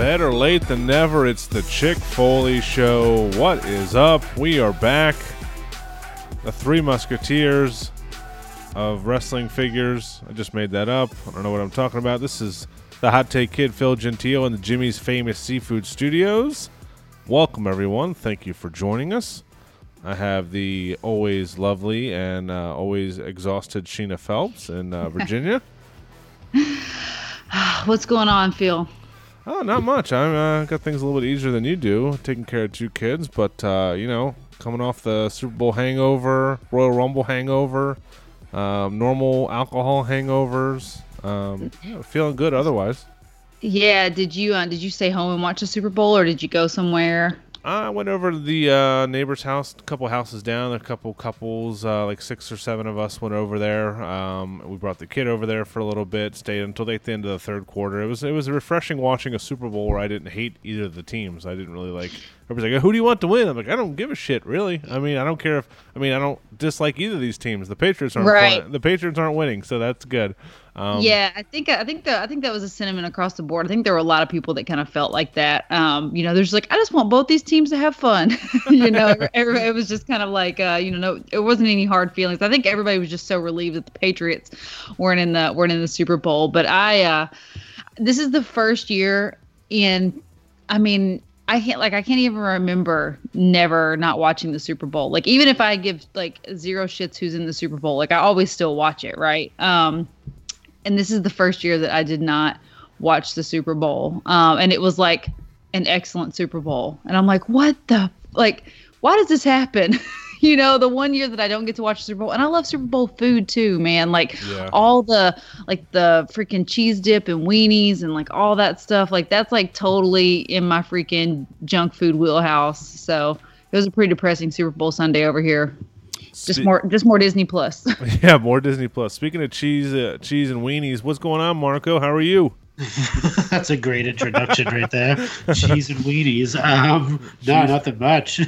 Better late than never. It's the Chick Foley Show. What is up? We are back. The Three Musketeers of wrestling figures. I just made that up. I don't know what I'm talking about. This is the Hot Take Kid, Phil Gentile, in the Jimmy's Famous Seafood Studios. Welcome, everyone. Thank you for joining us. I have the always lovely and uh, always exhausted Sheena Phelps in uh, Virginia. What's going on, Phil? Oh, not much. I uh, got things a little bit easier than you do, taking care of two kids. But uh, you know, coming off the Super Bowl hangover, Royal Rumble hangover, um, normal alcohol hangovers. Um, feeling good otherwise. Yeah. Did you uh, did you stay home and watch the Super Bowl, or did you go somewhere? I went over to the uh, neighbor's house, a couple houses down. A couple couples, uh, like six or seven of us, went over there. Um, we brought the kid over there for a little bit. Stayed until the end of the third quarter. It was it was refreshing watching a Super Bowl where I didn't hate either of the teams. I didn't really like. Everybody's like, "Who do you want to win?" I'm like, "I don't give a shit, really. I mean, I don't care if. I mean, I don't dislike either of these teams. The Patriots aren't. Right. The Patriots aren't winning, so that's good." Um, yeah, I think I think that I think that was a sentiment across the board. I think there were a lot of people that kind of felt like that. Um, you know, there's like I just want both these teams to have fun. you know, everybody, it was just kind of like uh, you know, no, it wasn't any hard feelings. I think everybody was just so relieved that the Patriots weren't in the weren't in the Super Bowl. But I, uh, this is the first year in, I mean, I can't like I can't even remember never not watching the Super Bowl. Like even if I give like zero shits who's in the Super Bowl, like I always still watch it, right? Um and this is the first year that I did not watch the Super Bowl. Um and it was like an excellent Super Bowl. And I'm like, "What the like why does this happen?" you know, the one year that I don't get to watch Super Bowl, and I love Super Bowl food too, man. Like Yeah. all the like the freaking cheese dip and weenies and like all that stuff. Like that's like totally in my freaking junk food wheelhouse. So it was a pretty depressing Super Bowl Sunday over here. Just Spe- more, just more Disney Plus. Yeah, more Disney Plus. Speaking of cheese, uh, cheese and weenies, what's going on, Marco? How are you? That's a great introduction right there. Cheese and weenies. Um, no, nothing much.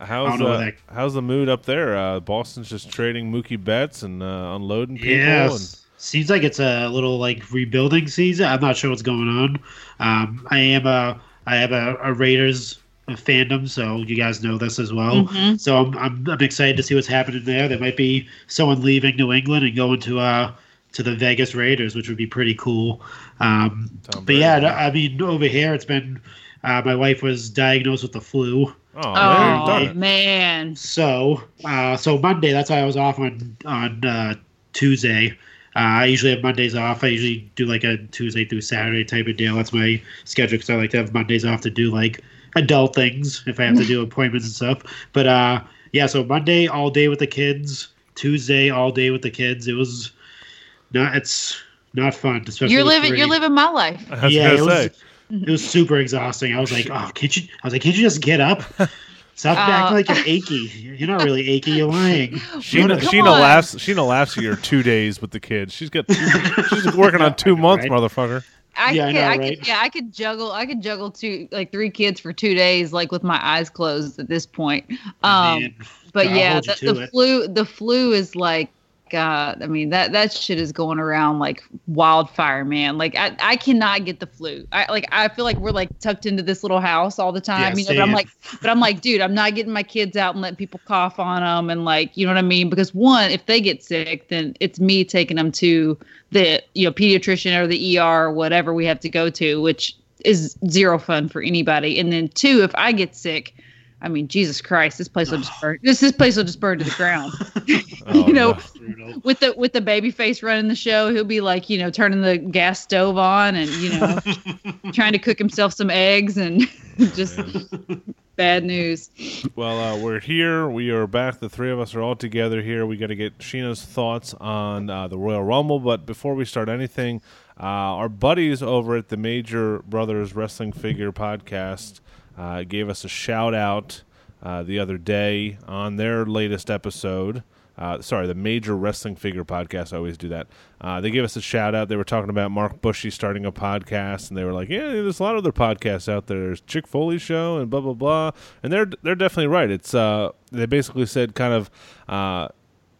How's don't uh, that- how's the mood up there? Uh, Boston's just trading Mookie Betts and uh, unloading people. yes. Seems like it's a little like rebuilding season. I'm not sure what's going on. Um, I am a I have a, a Raiders fandom, so you guys know this as well. Mhm. So I'm, I'm I'm excited to see what's happening there. There might be someone leaving New England and going to uh to the Vegas Raiders, which would be pretty cool. Um, but yeah, I mean over here it's been. Uh, my wife was diagnosed with the flu, Oh, oh darn man, so uh, so Monday. That's why I was off on on uh, Tuesday. Uh, I usually have Mondays off. I usually do like a Tuesday through Saturday type of deal. That's my schedule because I like to have Mondays off to do like adult things if I have to do appointments and stuff. But uh, yeah, so Monday all day with the kids. Tuesday all day with the kids. It was not. It's not fun. Especially you're living, three. you're living my life. I yeah, it say. was, it was super exhausting. I was like, oh, can't you? I was like, can't you just get up? Stop Uh, acting like you're achy. You're not really achy. You're lying. Sheena, Come Sheena on. laughs. Sheena laughs at your two days with the kids. She's got. She's working on two months, Right. motherfucker. I Yeah, I could, know, I, right? could, yeah, I could juggle, I could juggle two, like three kids for two days, like with my eyes closed at this point. Um, Man, but I'll yeah, the, the flu, the flu is like, uh, I mean that that shit is going around like wildfire, man. Like I, I cannot get the flu. I like, I feel like we're like tucked into this little house all the time. Yeah, you know, but I'm like, but I'm like, dude, I'm not getting my kids out and letting people cough on them, and like, you know what I mean? Because one, if they get sick, then it's me taking them to the you know pediatrician or the ER or whatever we have to go to, which is zero fun for anybody. And then two, if I get sick, I mean, Jesus Christ, this place will just burn. This this place will just burn to the ground. Oh, you know, no. with the with the baby face running the show, he'll be like, you know, turning the gas stove on and you know, trying to cook himself some eggs and just bad news. Well, uh, we're here. We are back. The three of us are all together here. We got to get Sheena's thoughts on uh, the Royal Rumble. But before we start anything, uh, our buddies over at the Major Brothers Wrestling Figure Podcast uh, gave us a shout out uh, the other day on their latest episode. Uh, sorry, the Major Wrestling Figure Podcast. I always do that. Uh, they gave us a shout out. They were talking about Mark Bushy starting a podcast, and they were like, "Yeah, there's a lot of other podcasts out there. There's Chick Foley Show and blah blah blah." And they're they're definitely right. It's uh, they basically said kind of.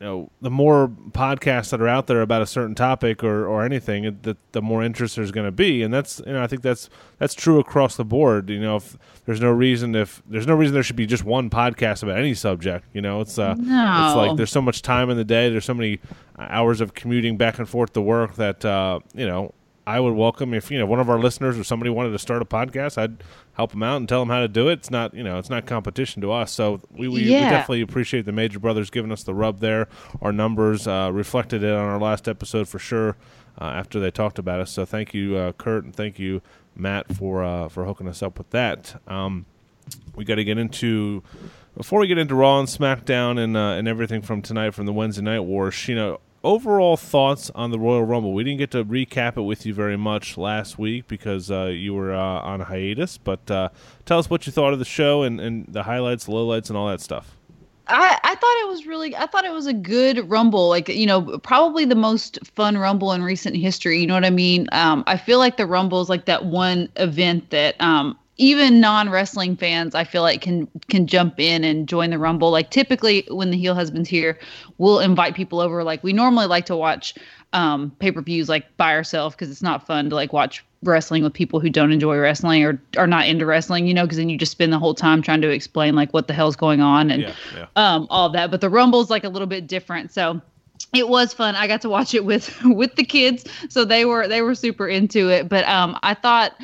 Uh, know, the more podcasts that are out there about a certain topic or, or anything, the, the more interest there's going to be, and that's you know I think that's that's true across the board. You know, if there's no reason if there's no reason there should be just one podcast about any subject. You know, it's uh, No. it's like there's so much time in the day, there's so many hours of commuting back and forth to work that uh, you know. I would welcome if you know one of our listeners or somebody wanted to start a podcast. I'd help them out and tell them how to do it. It's not you know it's not competition to us. So we, we, we definitely appreciate the Major Brothers giving us the rub there. Our numbers uh, reflected it on our last episode for sure. Uh, after they talked about us, so thank you, uh, Kurt, and thank you, Matt, for uh, for hooking us up with that. Um, we got to get into before we get into Raw and SmackDown and uh, and everything from tonight from the Wednesday Night War. Sheena, overall thoughts on the Royal Rumble? We didn't get to recap it with you very much last week because uh, you were uh, on hiatus. But uh, tell us what you thought of the show and, and the highlights, lowlights, and all that stuff. I, I thought it was really I thought it was a good rumble like you know probably the most fun rumble in recent history you know what I mean um I feel like the rumble is like that one event that um even non-wrestling fans I feel like can can jump in and join the rumble. Like typically when the heel husband's here we'll invite people over. Like we normally like to watch um pay-per-views like by ourselves because it's not fun to like watch wrestling with people who don't enjoy wrestling or are not into wrestling you know because then you just spend the whole time trying to explain like what the hell's going on and Yeah, yeah. um all that. But the rumble's like a little bit different. So it was fun. I got to watch it with with the kids. So they were they were super into it. But um i thought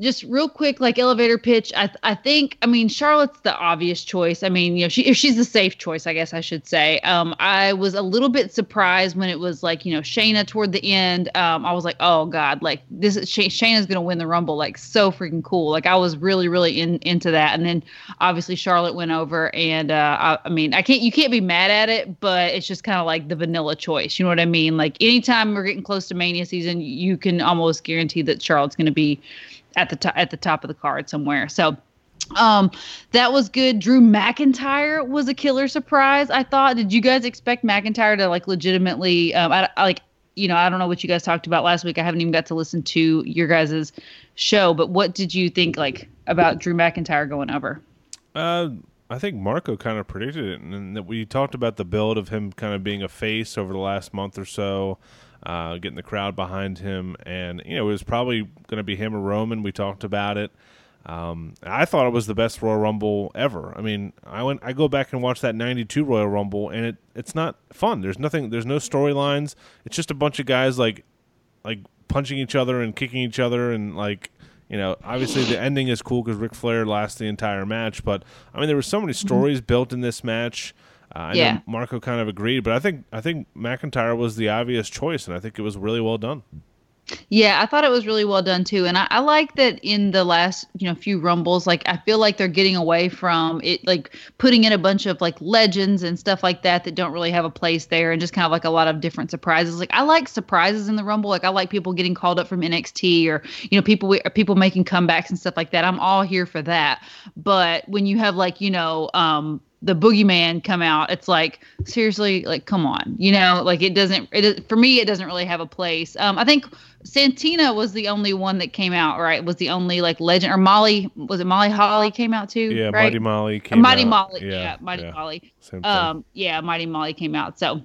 just real quick like elevator pitch. I i think i mean charlotte's the obvious choice. I mean you know she she's the safe choice i guess i should say. Um i was a little bit surprised when it was like you know shayna toward the end. Um i was like oh god like this is Shay- shayna's gonna win the rumble like so freaking cool. Like i was really really in into that. And then obviously charlotte went over and uh I, I mean i can't you can't be mad at it but it's just kind of like the vanilla choice. You know what i mean? Like anytime we're getting close to mania season you can almost guarantee that charlotte's gonna be at the top at the top of the card somewhere. So um that was good. Drew McIntyre was a killer surprise. I thought. Did you guys expect McIntyre to like legitimately um I, I like you know, I don't know what you guys talked about last week. I haven't even got to listen to your guys' show, but what did you think like about Drew McIntyre going over? Uh, I think Marco kind of predicted it, and that we talked about the build of him kind of being a face over the last month or so, uh, getting the crowd behind him, and you know it was probably going to be him or Roman. We talked about it. Um, I thought it was the best Royal Rumble ever. I mean, I went, I go back and watch that '92 Royal Rumble, and it it's not fun. There's nothing. There's no storylines. It's just a bunch of guys like like punching each other and kicking each other and like you know obviously the ending is cool because Ric Flair lasts the entire match but I mean there were so many stories built in this match uh, I Yeah. know Marco kind of agreed but I think I think McIntyre was the obvious choice and I think it was really well done Yeah, I thought it was really well done too, and I, I like that in the last you know few rumbles. Like I feel like they're getting away from it, like putting in a bunch of like legends and stuff like that that don't really have a place there, and just kind of like a lot of different surprises. Like I like surprises in the rumble. Like I like people getting called up from NXT or you know people people making comebacks and stuff like that. I'm all here for that. But when you have like you know um the boogeyman come out it's like seriously like come on you know like it doesn't it for me it doesn't really have a place. Um i think Santino was the only one that came out right? Was the only like legend or molly was it molly holly came out too yeah right? Mighty Molly Or came mighty out. molly yeah, mighty yeah, molly. um yeah mighty molly came out. So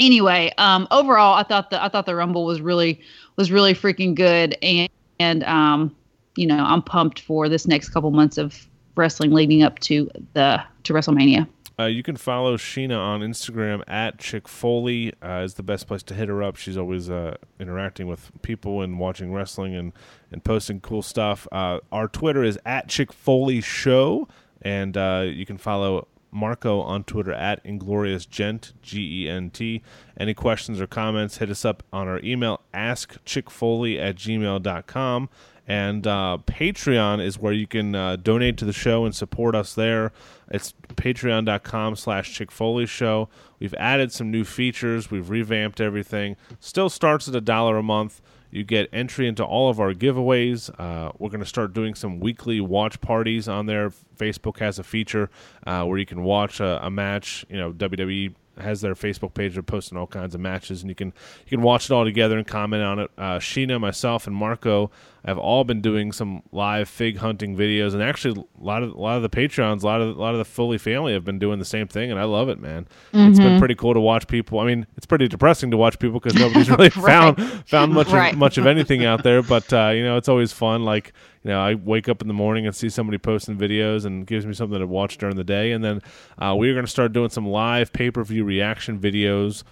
anyway um overall i thought the i thought the rumble was really was really freaking good and and um you know i'm pumped for this next couple months of wrestling leading up to the to wrestlemania Uh, you can follow Sheena on Instagram at Chick Foley. Uh, is the best place to hit her up. She's always uh, interacting with people and watching wrestling and, and posting cool stuff. Uh, our Twitter is at Chick Foley Show, and uh, you can follow Marco on Twitter at Inglorious Gent G E N T. Any questions or comments, hit us up on our email askchickfoley at gmail.com. And uh, Patreon is where you can uh, donate to the show and support us there. It's patreon.com slash Chick Foley Show. We've added some new features. We've revamped everything. Still starts at a dollar a month. You get entry into all of our giveaways. Uh, we're going to start doing some weekly watch parties on there. Facebook has a feature uh, where you can watch a, a match, you know, WWE has their Facebook page. They're posting all kinds of matches, and you can you can watch it all together and comment on it. Uh, Sheena, myself, and Marco have all been doing some live fig hunting videos, and actually a lot of a lot of the Patreons, a lot of a lot of the Foley family have been doing the same thing, and I love it, man. Mm-hmm. It's been pretty cool to watch people. I mean, it's pretty depressing to watch people because nobody's really right. found found much right. of, much of anything out there, but uh, you know, it's always fun. Like you know, I wake up in the morning and see somebody posting videos and gives me something to watch during the day. And then uh, we're going to start doing some live pay per view reaction videos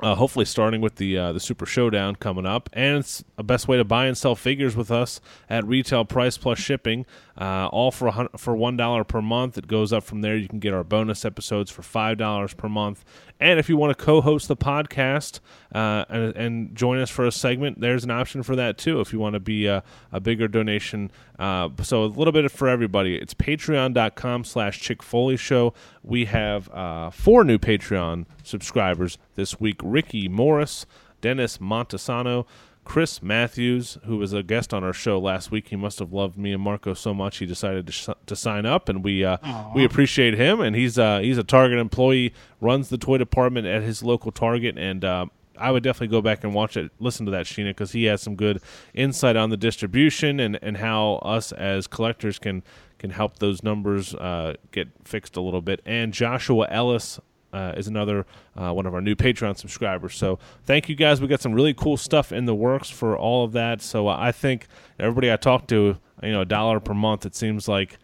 uh, hopefully, starting with the uh, the Super Showdown coming up, and it's a best way to buy and sell figures with us at retail price plus shipping, uh, all for for one dollar per month. It goes up from there. You can get our bonus episodes for five dollars per month, and if you want to co-host the podcast uh, and, and, join us for a segment, there's an option for that too. If you want to be a, a bigger donation, uh, so a little bit for everybody. It's Patreon.com/slash Chick Foley Show. We have uh, four new Patreon subscribers this week: Ricky Morris, Dennis Montesano. Chris Matthews, who was a guest on our show last week, he must have loved me and Marco so much he decided to, sh- to sign up, and we uh, we appreciate him. And he's uh, he's a Target employee, runs the toy department at his local Target, and uh, I would definitely go back and watch it, listen to that Sheena, because he has some good insight on the distribution and, and how us as collectors can can help those numbers uh, get fixed a little bit. And Joshua Ellis uh, is another uh, one of our new Patreon subscribers. So thank you guys. We got some really cool stuff in the works for all of that. So I think everybody I talk to, you know, a dollar per month, it seems like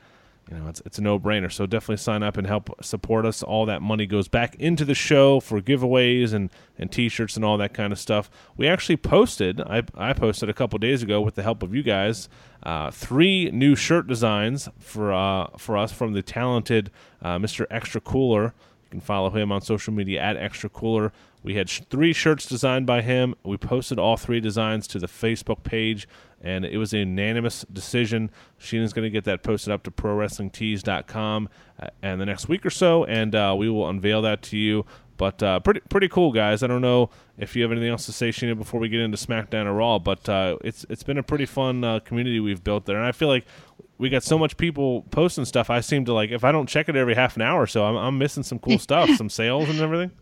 you know it's it's a no brainer. So definitely sign up and help support us. All that money goes back into the show for giveaways and and T-shirts and all that kind of stuff. We actually posted. I I posted a couple days ago with the help of you guys. Uh, three new shirt designs for uh, for us from the talented uh, Mr. Extra Cooler. You can follow him on social media at Extra Cooler. We had sh- three shirts designed by him. We posted all three designs to the Facebook page, and it was a unanimous decision. Sheena's going to get that posted up to ProWrestlingTees.com uh, and the next week or so, and uh, we will unveil that to you. But uh, pretty pretty cool, guys. I don't know if you have anything else to say, Sheena, before we get into SmackDown or Raw, but uh, it's it's been a pretty fun uh, community we've built there, and I feel like we got so much people posting stuff. I seem to like if I don't check it every half an hour or so, I'm, I'm missing some cool stuff, some sales and everything.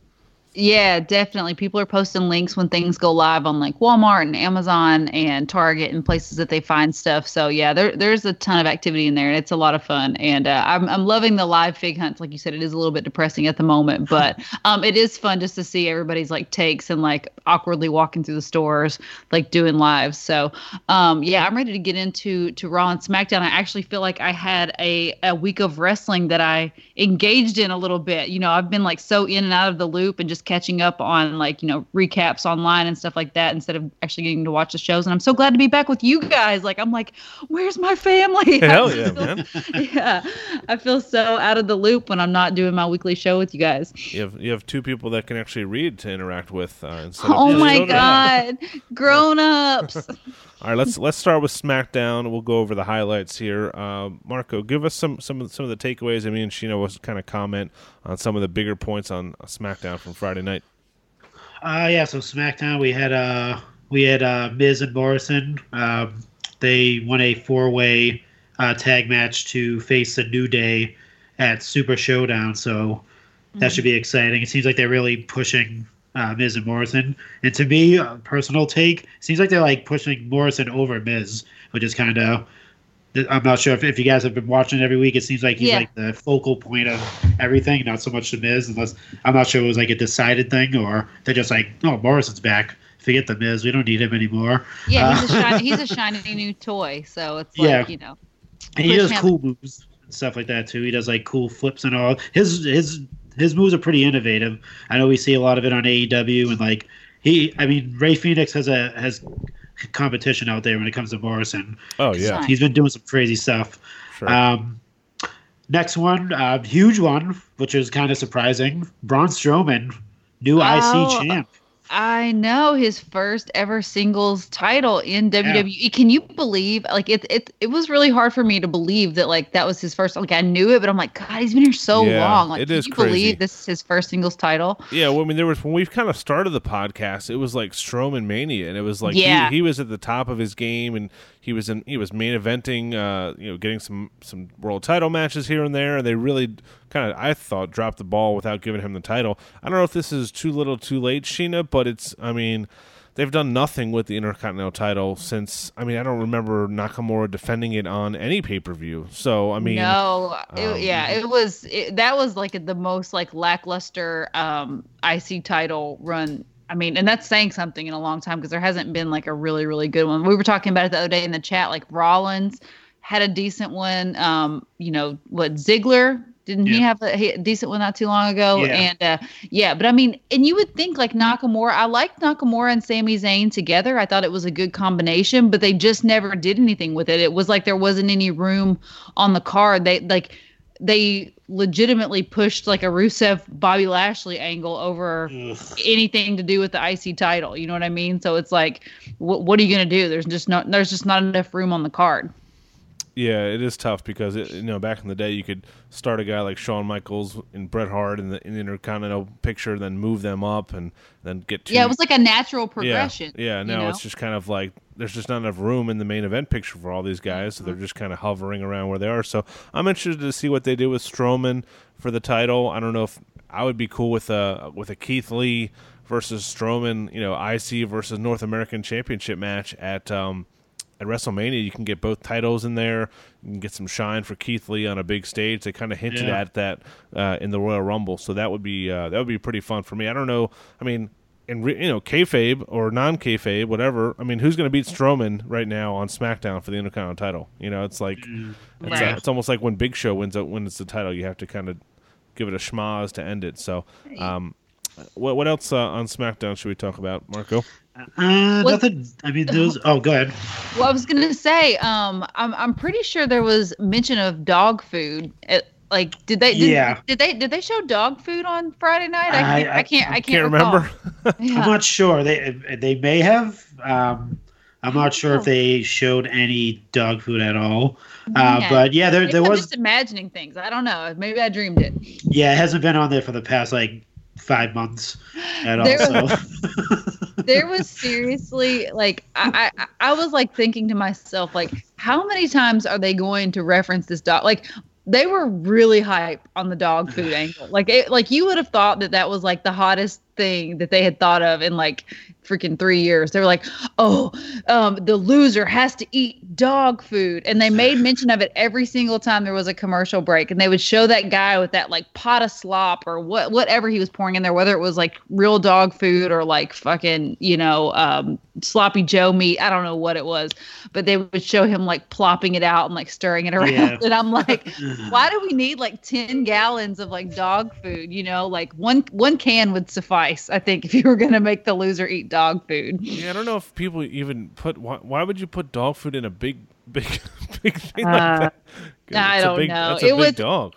Yeah, definitely. People are posting links when things go live on like Walmart and Amazon and Target and places that they find stuff. So yeah, there there's a ton of activity in there and it's a lot of fun. And uh, I'm I'm loving the live fig hunts. Like you said, it is a little bit depressing at the moment, but um, it is fun just to see everybody's like takes and like awkwardly walking through the stores, like doing lives. So um, yeah, I'm ready to get into to Raw and SmackDown. I actually feel like I had a a week of wrestling that I engaged in a little bit. You know, I've been like so in and out of the loop and just catching up on like you know recaps online and stuff like that instead of actually getting to watch the shows. And I'm so glad to be back with you guys. Like I'm like, where's my family? Hell yeah, man. yeah, I feel so out of the loop when I'm not doing my weekly show with you guys. You have you have two people that can actually read to interact with. Uh, oh my god, grown ups. All right, let's let's start with SmackDown. We'll go over the highlights here. Uh, Marco, give us some some of, some of the takeaways. I mean, Sheena was kind of comment on some of the bigger points on SmackDown from Friday night. Uh, yeah. So SmackDown, we had uh we had uh, Miz and Morrison. Um, they won a four way uh, tag match to face the New Day at Super Showdown. So mm-hmm. that should be exciting. It seems like they're really pushing uh, Miz and Morrison. And to me, a personal take, seems like they're like pushing Morrison over Miz, which is kind of. I'm not sure if, if you guys have been watching every week. It seems like he's yeah. like the focal point of everything, not so much the Miz. Unless I'm not sure it was like a decided thing or they're just like, oh, Morrison's back. Forget the Miz. We don't need him anymore. Yeah, he's, uh, a, shiny, he's a shiny new toy. So it's like, yeah. you know. And he does cool moves and stuff like that too. He does like cool flips and all. His his his moves are pretty innovative. I know we see a lot of it on AEW and like he. I mean, Rey Fenix has a has competition out there when it comes to Morrison. Oh yeah, he's been doing some crazy stuff. Sure. Um, next one, uh, huge one, which is kind of surprising. Braun Strowman, new oh, IC champ. I know his first ever singles title in WWE. Yeah. Can you believe? Like it, it, it was really hard for me to believe that like that was his first. Like I knew it, but I'm like, God, he's been here so yeah, long. Like, it is you crazy. believe this is his first singles title? Yeah, well, I mean, there was when we kind of started the podcast, it was like Strowman mania, and it was like yeah. he, he was at the top of his game, and he was in he was main eventing, uh, you know, getting some some world title matches here and there, and they really kind of I thought dropped the ball without giving him the title. I don't know if this is too little, too late, Sheena, but it's. I mean, they've done nothing with the Intercontinental title since. I mean, I don't remember Nakamura defending it on any pay per view. So I mean, no, it, um, yeah, it was it, that was like the most like lackluster um IC title run. I mean, and that's saying something in a long time because there hasn't been like a really really good one. We were talking about it the other day in the chat. Like Rollins had a decent one. Um, you know what Ziggler didn't he have a, he- a decent one not too long ago? Yeah. And uh, yeah, but I mean, and you would think like Nakamura. I liked Nakamura and Sami Zayn together. I thought it was a good combination, but they just never did anything with it. It was like there wasn't any room on the card. They like they legitimately pushed like a Rusev Bobby Lashley angle over Ugh. anything to do with the IC title. You know what I mean? So it's like, what what are you gonna do? There's just not there's just not enough room on the card. Yeah, it is tough because it, you know back in the day you could start a guy like Shawn Michaels and Bret Hart in the, in the Intercontinental picture, then move them up and then get to Yeah, it was like a natural progression. Yeah, yeah. you Now know? it's just kind of like there's just not enough room in the main event picture for all these guys, so Mm-hmm. they're just kind of hovering around where they are. So I'm interested to see what they do with Strowman for the title. I don't know if I would be cool with a with a Keith Lee versus Strowman, you know, IC versus North American Championship match at um, at WrestleMania. You can get both titles in there. You can get some shine for Keith Lee on a big stage. They kind of hinted Yeah. at that uh, in the Royal Rumble, so that would be uh, that would be pretty fun for me. I don't know. I mean, in re- you know kayfabe or non kayfabe, whatever. I mean, who's going to beat Strowman right now on SmackDown for the Intercontinental title? You know, it's like it's, Right. uh, it's almost like when Big Show wins out wins the title, you have to kind of give it a schmaz to end it. So, um, what what else uh, on SmackDown should we talk about, Marco? Uh, What- nothing. I mean, those. Oh, go ahead. Well, I was gonna say, um, I'm I'm pretty sure there was mention of dog food. It, like, did they? Did, Yeah. Did they? Did they show dog food on Friday night? I can't. I, I- can't. I can't, remember. Yeah. I'm not sure. They they may have. Um, I'm not sure Oh. if they showed any dog food at all. Uh, Yeah. but yeah, there Maybe there I'm was. just imagining things. I don't know. Maybe I dreamed it. Yeah, it hasn't been on there for the past like five months at all. There So there was seriously like I, I I was like thinking to myself like how many times are they going to reference this dog like they were really hype on the dog food angle. Like it like you would have thought that that was like the hottest thing that they had thought of in like freaking three years. They were like oh um the loser has to eat dog food. And they made mention of it every single time there was a commercial break. And they would show that guy with that like pot of slop or what whatever he was pouring in there whether it was like real dog food or like fucking you know um sloppy joe meat. I don't know what it was. But they would show him like plopping it out and like stirring it around. Yeah. and i'm like why do we need like 10 gallons of like dog food you know? Like one one can would suffice i think if you were going to make the loser eat dog food Yeah, I don't know if people even put. Why, why would you put dog food in a big, big, big thing Uh, like that? I a don't big, know. A It big was- dog.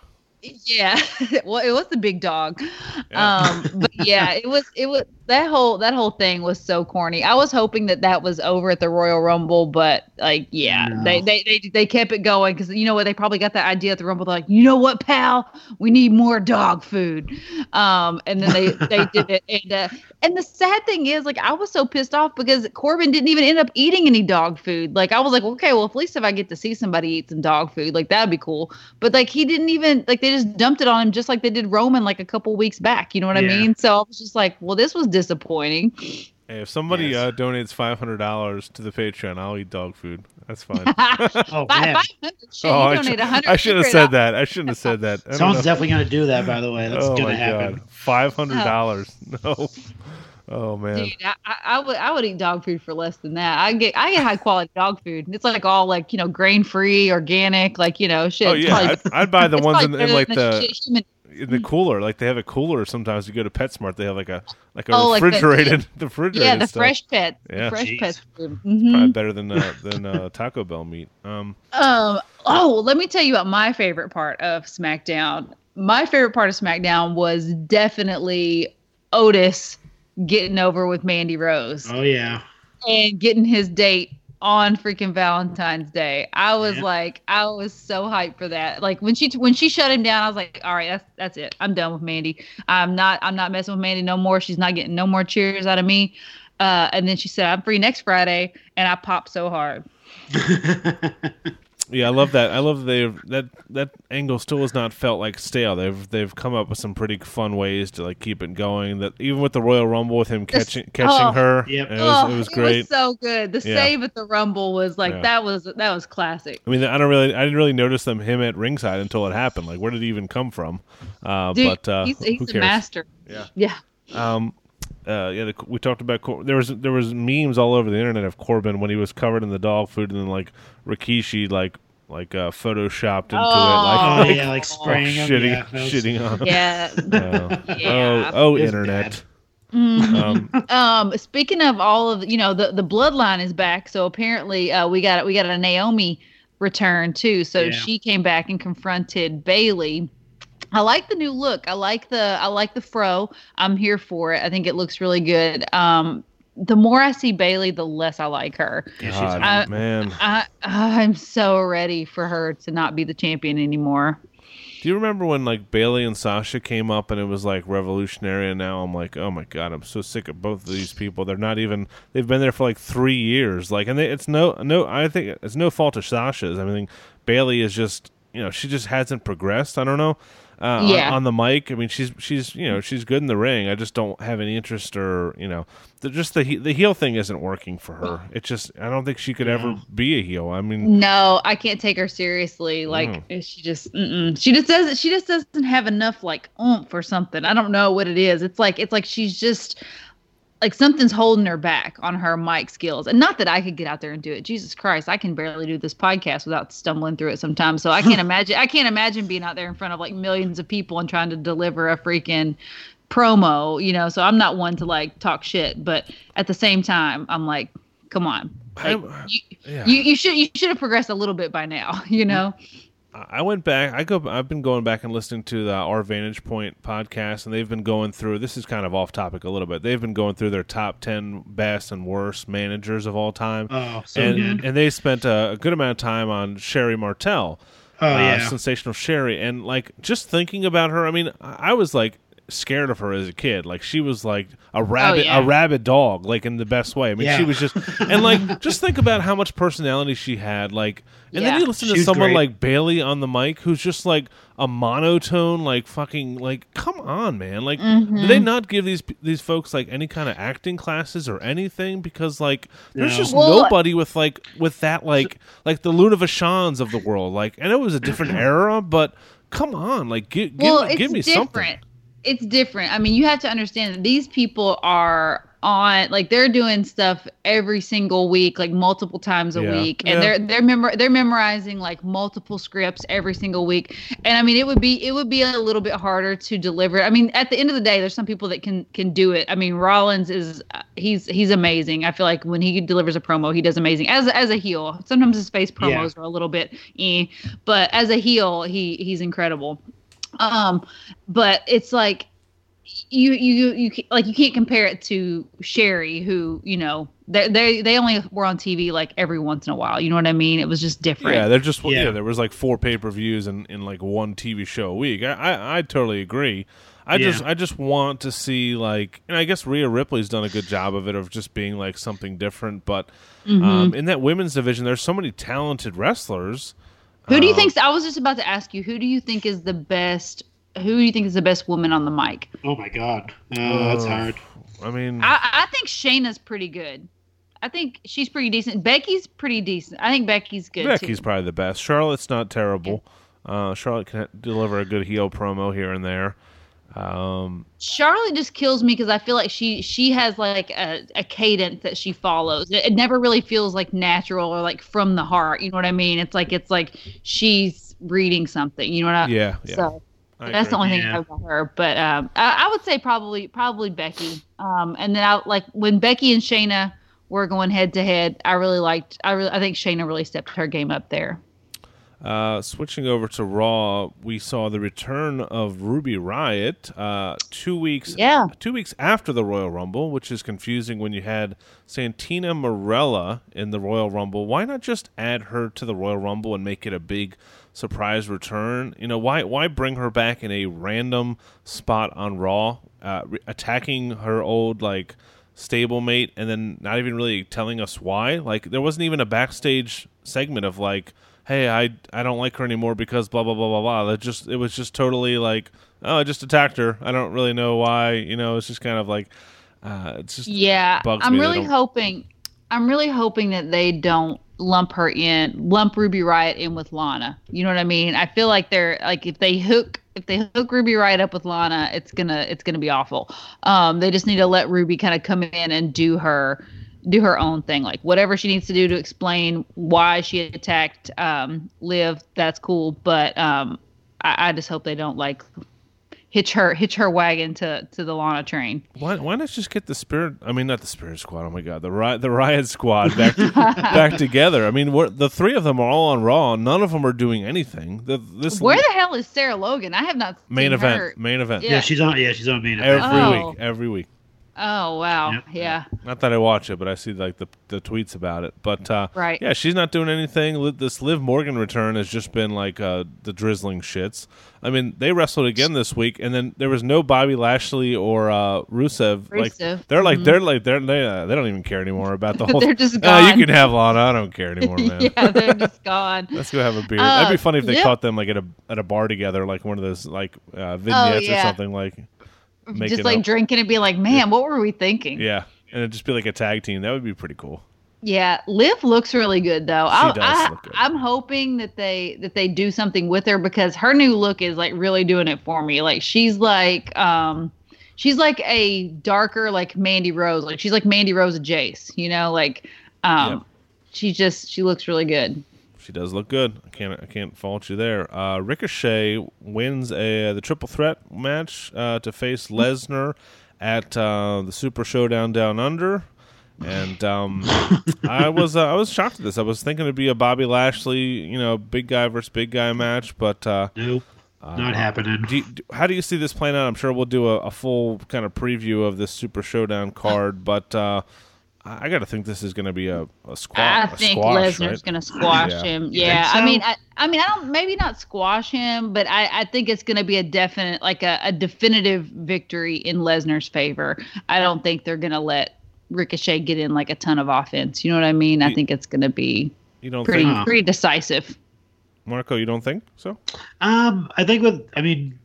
yeah well it was the big dog Yeah. um but yeah it was it was that whole that whole thing was so corny. I was hoping that that was over at the royal rumble but like yeah No. they, they they they kept it going because you know what? They probably got that idea at the rumble. They're like you know what pal? We need more dog food. Um and then they they did it. And uh, and the sad thing is like i was so pissed off because corbin didn't even end up eating any dog food. Like i was like okay well at least if i get to see somebody eat some dog food like that'd be cool. But like he didn't even like they just dumped it on him just like they did roman like a couple weeks back. You know what i mean? So i was just like well this was disappointing Hey, if somebody Yes. uh, donates five hundred dollars to the Patreon, I'll eat dog food. That's fine. oh Five- man, shit, oh, I, donate should, 100 I should have said that. I shouldn't have said that. Someone's definitely gonna do that. By the way, that's oh gonna happen. five hundred dollars. No. Oh man. Dude, I, I, I would I would eat dog food for less than that. I get I get high quality dog food. It's like all like you know grain free, organic, like you know shit. Oh yeah, probably- I'd, I'd buy the ones in, in like than the human- in the cooler. Like they have a cooler. Sometimes you go to PetSmart, they have like a like a Oh, like the- refrigerated, the refrigerated yeah, the stuff. fresh pet, Yeah. the fresh Jeez. pet food. Probably better than uh, than uh, Taco Bell meat. Um, Um. Oh, let me tell you about my favorite part of SmackDown. My favorite part of SmackDown was definitely Otis getting over with Mandy Rose Oh yeah. and getting his date on freaking Valentine's Day. I was Yeah. like, I was so hyped for that. Like when she when she shut him down, I was like, all right, that's that's it. I'm done with Mandy. I'm not I'm not messing with Mandy no more. She's not getting no more cheers out of me. Uh, and then she said, I'm free next Friday, and I popped so hard. Yeah, I love that. I love that they've that that angle still has not felt like stale. They've they've come up with some pretty fun ways to like keep it going. That even with the Royal Rumble with him catching catching oh. her, Yep. it was oh, it was great. so good. The Yeah. save at the Rumble was like Yeah. that was that was classic. I mean, I don't really, I didn't really notice them him at ringside until it happened. Like, where did he even come from? Uh, Dude, but uh, he's, who he's a master. Yeah. Yeah. Um, uh, yeah, the, we talked about Cor- there was there was memes all over the internet of Corbin when he was covered in the dog food, and then like Rikishi like like uh, photoshopped into Oh. it, like, Oh like, yeah, like spraying him. shitting Yeah, was- shitting on him. Yeah. Uh, Yeah. Oh, oh, It's internet. Mhm. Um, Um, speaking of all of you know the the bloodline is back, so apparently uh, we got we got a Naomi return too. So Yeah. she came back and confronted Bayley. I like the new look. I like the I like the fro. I'm here for it. I think it looks really good. Um, the more I see Bayley, the less I like her. God, Uh, man. I I'm so ready for her to not be the champion anymore. Do you remember when like Bayley and Sasha came up and it was like revolutionary and now I'm like, oh my god, I'm so sick of both of these people. They're not even they've been there for like three years. Like and they, it's no no I think it's no fault of Sasha's. I mean Bayley is just you know, she just hasn't progressed. I don't know. Uh, Yeah. on, on the mic, I mean, she's she's you know she's good in the ring. I just don't have any interest or you know, the, just the the heel thing isn't working for her. It just I don't think she could ever be a heel. I mean, No, I can't take her seriously. Like she just, mm-mm. she just doesn't. She just doesn't have enough like oomph or something. I don't know what it is. It's like it's like she's just like something's holding her back on her mic skills. And not that I could get out there and do it. Jesus Christ, I can barely do this podcast without stumbling through it sometimes. So I can't imagine. I can't imagine being out there in front of like millions of people and trying to deliver a freaking promo. You know. So I'm not one to like talk shit, but at the same time, I'm like, come on. Like, you, yeah. you, you should you should have progressed a little bit by now, you know. I went back. I go. I've been going back and listening to the Our Vantage Point podcast, and they've been going through. This is kind of off topic a little bit. They've been going through their top ten best and worst managers of all time, Oh, so and good. and they spent a, a good amount of time on Sherri Martel, Oh uh, yeah. sensational Sherri, and like just thinking about her. I mean, I I was like scared of her as a kid. Like she was like a oh, rabbit, yeah. a rabid dog, like in the best way. I mean, Yeah. she was just and like just think about how much personality she had. Like, and Yeah. then you listen She to someone great. like Bayley on the mic, who's just like a monotone, like fucking, like come on, man. Like, do they mm-hmm. not give these these folks like any kind of acting classes or anything? Because like, there's No. just Well- nobody with like with that like like the Luna Vachons of the world. Like, and it was a different era, but come on, like, give give, well, me- give me different. something. It's different. I mean, you have to understand that these people are on like they're doing stuff every single week, like multiple times a Yeah. week, Yeah. and they're they're memor- they're memorizing like multiple scripts every single week. And I mean, it would be it would be a little bit harder to deliver. I mean, at the end of the day, there's some people that can can do it. I mean, Rollins is uh, he's he's amazing. I feel like when he delivers a promo, he does amazing as as a heel. Sometimes his face promos are a little bit eh, but as a heel, he he's incredible. Um, but it's like you you you like you can't compare it to Sherri, who you know they they they only were on TV like every once in a while. You know what I mean? It was just different. Yeah, they're just yeah. Yeah. there was like four pay per views in, in like one TV show a week. I I, I totally agree. I Yeah. just I just want to see like, and I guess Rhea Ripley's done a good job of it of just being like something different. But Mm-hmm. um, in that women's division, there's so many talented wrestlers. Who do you Um, think? I was just about to ask you. Who do you think is the best? Who do you think is the best woman on the mic? oh my god. Oh, that's hard. I mean, I, I think Shayna's pretty good. I think she's pretty decent. Becky's pretty decent. I think Becky's good Becky's too. probably the best. Charlotte's not terrible. Uh, Charlotte can deliver a good heel promo here and there. Um, Charlotte just kills me because I feel like she she has like a, a cadence that she follows. It, it never really feels like natural or like from the heart. You know what I mean? It's like it's like she's reading something. You know what I? yeah, yeah. So I that's the only thing Yeah. I know about her. But um, I, I would say probably probably Becky. Um, and then I like when Becky and Shayna were going head to head. I really liked. I really I think Shayna really stepped her game up there. Uh, switching over to Raw, we saw the return of Ruby Riott uh, two weeks Yeah. two weeks after the Royal Rumble, which is confusing when you had Santino Marella in the Royal Rumble. Why not just add her to the Royal Rumble and make it a big surprise return? You know, why why bring her back in a random spot on Raw, uh, re- attacking her old like stablemate, and then not even really telling us why? Like there wasn't even a backstage segment of like. Hey, I I don't like her anymore because blah blah blah blah blah. That just it was just totally like, oh, I just attacked her. I don't really know why. You know, it's just kind of like, uh, it's just yeah. bugs I'm me. Really hoping. I'm really hoping that they don't lump her in, lump Ruby Riott in with Lana. You know what I mean? I feel like they're like if they hook if they hook Ruby Riott up with Lana, it's gonna it's gonna be awful. Um, they just need to let Ruby kind of come in and do her do her own thing, like whatever she needs to do to explain why she attacked um, Liv. That's cool, but um, I, I just hope they don't like hitch her hitch her wagon to to the Lana train. Why, why not just get the spirit? I mean, not the spirit squad. Oh my god, the riot, the riot squad back back together. I mean, we're, the three of them are all on Raw. None of them are doing anything. The, this Where the hell is Sarah Logan? I have not seen main event, her. main event, Yeah. Yeah, she's on. Yeah, she's on main event. every Oh. week, every week. Oh wow, Yep. yeah. Not that I watch it, but I see like the the tweets about it. But uh, Right. yeah, she's not doing anything. This Liv Morgan return has just been like uh, the drizzling shits. I mean, they wrestled again this week, and then there was no Bobby Lashley or uh, Rusev. Like they're like they're like they're they, uh, they don't even care anymore about the whole. They're just "Ah, gone." you can have Lana. I don't care anymore, man. yeah, they're just gone. Let's go have a beer. Uh, That'd be funny if they Liv- caught them like at a at a bar together, like one of those like uh, vignettes or yeah. something like. Making just like up. drinking and be like, man, what were we thinking? Yeah, and it'd just be like a tag team. That would be pretty cool. Yeah, Liv looks really good though. Does I. I'm hoping that they that they do something with her because her new look is like really doing it for me. Like she's like um she's like a darker like Mandy Rose. Like she's like Mandy Rose Jace, you know, like um Yep. she just she looks really good. She does look good. I can't I can't fault you there. Uh, Ricochet wins a the triple threat match uh, to face Lesnar at uh, the Super Showdown Down Under, and um, I was uh, I was shocked at this. I was thinking it'd be a Bobby Lashley, you know, big guy versus big guy match, but uh, Nope, not happening. do you, do- how do you see this playing out? I'm sure we'll do a, a full kind of preview of this Super Showdown card, but uh, I, I got to think this is going to be a, a squash. I a think squash, Lesnar's right? gonna squash Yeah. him. Yeah, think I mean, I, I mean, I don't maybe not squash him, but I, I think it's gonna be a definite, like a, a definitive victory in Lesnar's favor. I don't think they're gonna let Ricochet get in like a ton of offense. You know what I mean? I think it's gonna be You don't pretty think, think- pretty decisive. Marco? You don't think so? Um, I think with I mean,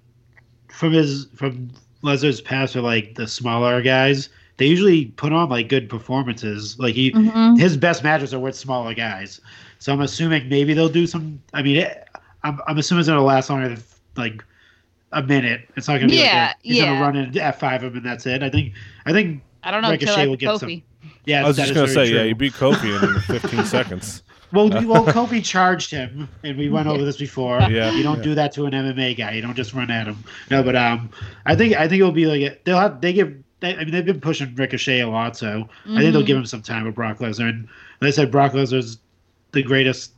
from his from Lesnar's past with like the smaller guys, they usually put on like good performances. Like he, Mhm. his best matches are with smaller guys. So I'm assuming maybe they'll do some. I mean, it, I'm I'm assuming it's gonna last longer than like a minute. It's not gonna be Yeah, like a, he's yeah. gonna run in F five of them and that's it. I think I think I don't know until Ricochet I will get Kofi. some- yeah. I was just going to very say, yeah, true. you beat Kofi in 15 seconds. Well, we- well, Kofi charged him, and we went over this before. Yeah, you don't yeah. do that to an MMA guy. You don't just run at him. No, but um, I think I think it'll be like a, they'll have they give. They, I mean, they've been pushing Ricochet a lot, so I think they'll Mhm. give him some time with Brock Lesnar. And like I said, Brock Lesnar's the greatest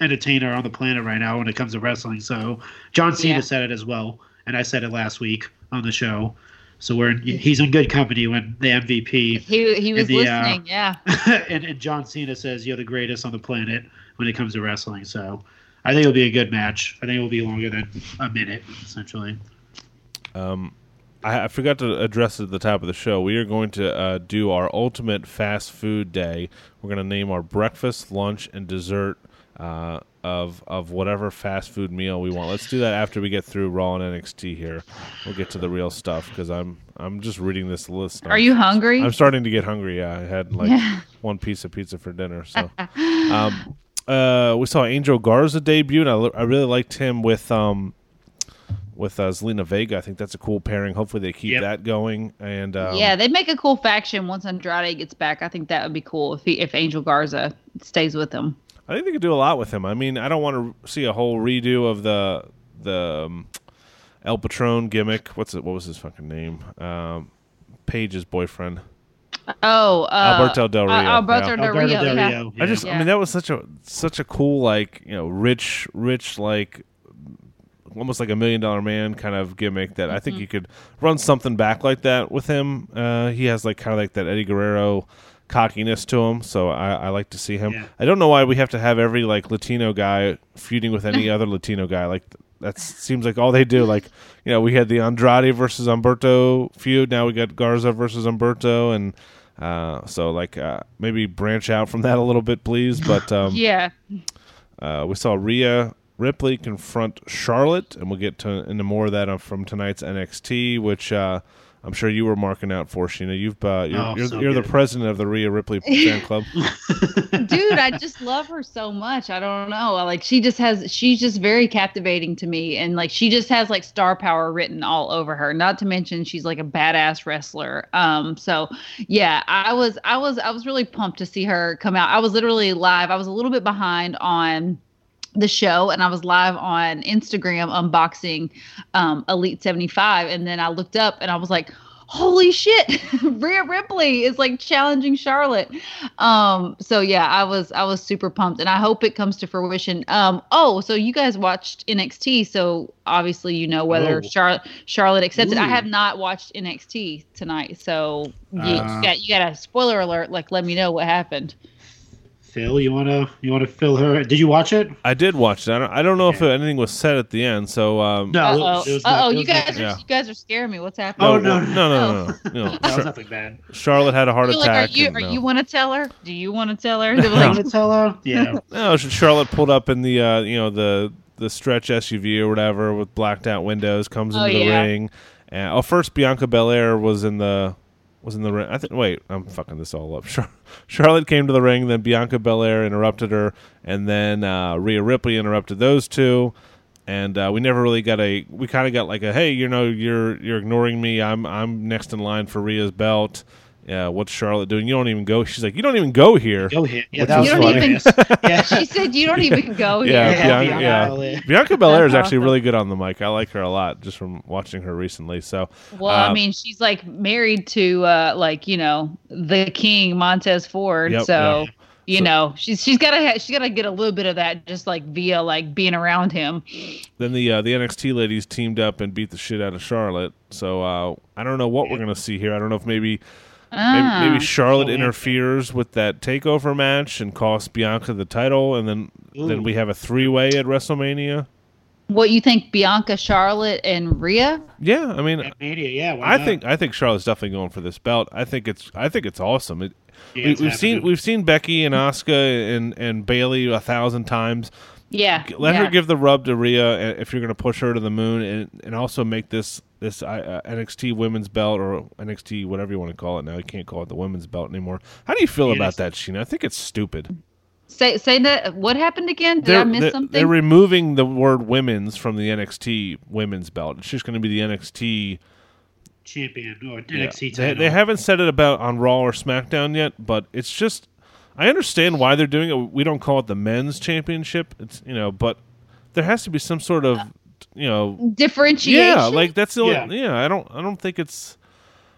entertainer on the planet right now when it comes to wrestling. So John Cena Yeah. said it as well, and I said it last week on the show. So we're in, he's in good company when the MVP He he was the, uh, listening. yeah. and, and John Cena says you're the greatest on the planet when it comes to wrestling. So I think it'll be a good match. I think it will be longer than a minute, essentially. Um, I, I forgot to address it at the top of the show. We are going to uh, do our ultimate fast food day. We're going to name our breakfast, lunch, and dessert uh, of of whatever fast food meal we want. Let's do that after we get through Raw and NXT. Here, we'll get to the real stuff because I'm I'm just reading this list. Are you hungry? I'm starting to get hungry. Yeah, I had like Yeah. one piece of pizza for dinner. So, um, uh, we saw Angel Garza debut, and I, I really liked him with um, with uh, Zelina Vega. I think that's a cool pairing. Hopefully, they keep Yep. that going. And um, yeah, they'd make a cool faction once Andrade gets back. I think that would be cool if he, if Angel Garza stays with them. I think they could do a lot with him. I mean, I don't want to see a whole redo of the the um, El Patron gimmick. What's it? What was his fucking name? Um, Paige's boyfriend. Oh, uh, Alberto Del Rio, Uh, Alberto yeah. Del Alberto Rio. Del yeah. I just, I mean, that was such a such a cool, like you know, rich, rich, like almost like a million dollar man kind of gimmick that I think you could run something back like that with him. Uh, he has like kind of like that Eddie Guerrero cockiness to him, so I, I like to see him. Yeah. I don't know why we have to have every like Latino guy feuding with any other Latino guy. Like that seems like all they do. Like you know, we had the Andrade versus Humberto feud. Now we got Garza versus Humberto, and uh, so like uh, maybe branch out from that a little bit, please. But um, Yeah. uh, we saw Rhea Ripley confront Charlotte, and we'll get to, into more of that from tonight's NXT, which uh, I'm sure you were marking out for, Sheena. You've uh, you're, Oh, you're, so you're the president of the Rhea Ripley fan club. dude i just love her so much. I don't know. Like she just has she's just very captivating to me and like she just has like star power written all over her. Not to mention she's like a badass wrestler. Um so yeah i was i was i was really pumped to see her come out. I was literally live. I was a little bit behind on the show and I was live on Instagram unboxing um, Elite 75 and then I looked up and I was like holy shit Rhea Ripley is like challenging Charlotte. Um so yeah I was I was super pumped and I hope it comes to fruition. Um oh so you guys watched NXT so obviously you know whether Oh. Charlotte Charlotte accepted. I have not watched NXT tonight so you, Uh. you got you got a spoiler alert like let me know what happened Phil, you wanna you wanna fill her? Did you watch it? I did watch it. I don't, I don't know if anything was said at the end, so um, No, Uh oh. was- it was Uh not- oh. it You was not- guys are Yeah. you guys are scaring me. What's happening? Oh, no, no, no, no, no, no. You know, That was nothing bad. Charlotte had a heart You're like, attack. are you and, are no. you want to tell her? Do you want to tell her? They were You wanna tell her? Yeah. No, Charlotte pulled up in the uh, you know the the stretch SUV or whatever with blacked out windows, comes Oh, into the yeah. ring. And, oh, first Bianca Belair was in the was in the ring. I think. Wait, I'm fucking this all up. Char- Charlotte came to the ring, then Bianca Belair interrupted her, and then uh, Rhea Ripley interrupted those two. And uh, we never really got a. We kind of got like a hey, you know, you're you're ignoring me. I'm I'm next in line for Rhea's belt. Yeah, what's Charlotte doing? You don't even go. She's like, you don't even go here. Go here. Yeah, that was was even- yeah. she said you don't even go here. Yeah, Yeah, Bianca, Bianca yeah. Belair. Bianca Belair is actually awesome. really good on the mic. I like her a lot just from watching her recently. So, Well, Uh, I mean, she's like married to uh like you know the king Montez Ford, Yep, so. yeah. You So- know, she's she's gotta she's gotta get a little bit of that just like via like being around him. then the uh, the NXT ladies teamed up and beat the shit out of Charlotte. So uh, I don't know what we're gonna see here. I don't know if maybe maybe, Ah. maybe Charlotte So interferes with that takeover match and costs Bianca the title, and then then we have a three way at WrestleMania. what you think, Bianca, Charlotte, and Rhea? Yeah, I mean, At Mania, yeah. I not? think I think Charlotte's definitely going for this belt. I think it's I think it's awesome. It, Yeah, we, it's we've seen we've seen Becky and Asuka and and Bayley a thousand times. Yeah, let yeah. her give the rub to Rhea uh, if you're going to push her to the moon, and and also make this this uh, uh, NXT women's belt or NXT whatever you want to call it now. You can't call it the women's belt anymore. How do you feel Yeah, about that, Sheena? I think it's stupid. Say say that. What happened again? Did I They're, miss they're, something? they're removing the word women's from the NXT women's belt. It's just going to be the NXT. champion or yeah. NXT They, title. they haven't said it about on Raw or SmackDown yet, but it's just. I understand why they're doing it. We don't call it the men's championship. It's you know, but there has to be some sort of you know Differentiation. Yeah, like that's the only. Yeah. Yeah, I don't. I don't think it's.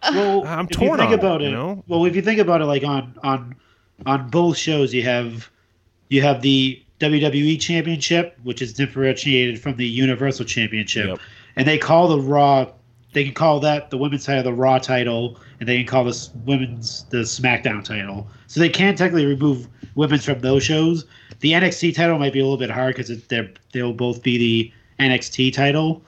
well, I'm if you torn think on it, about you it, know? well, if you think about it, like on on on both shows, you have you have the WWE Championship, which is differentiated from the Universal Championship, Yep. and they call the Raw. They can call that the women's title the Raw title, and they can call this women's the SmackDown title. So they can technically remove women's from those shows. The NXT title might be a little bit hard because they're they'll both be the NXT title,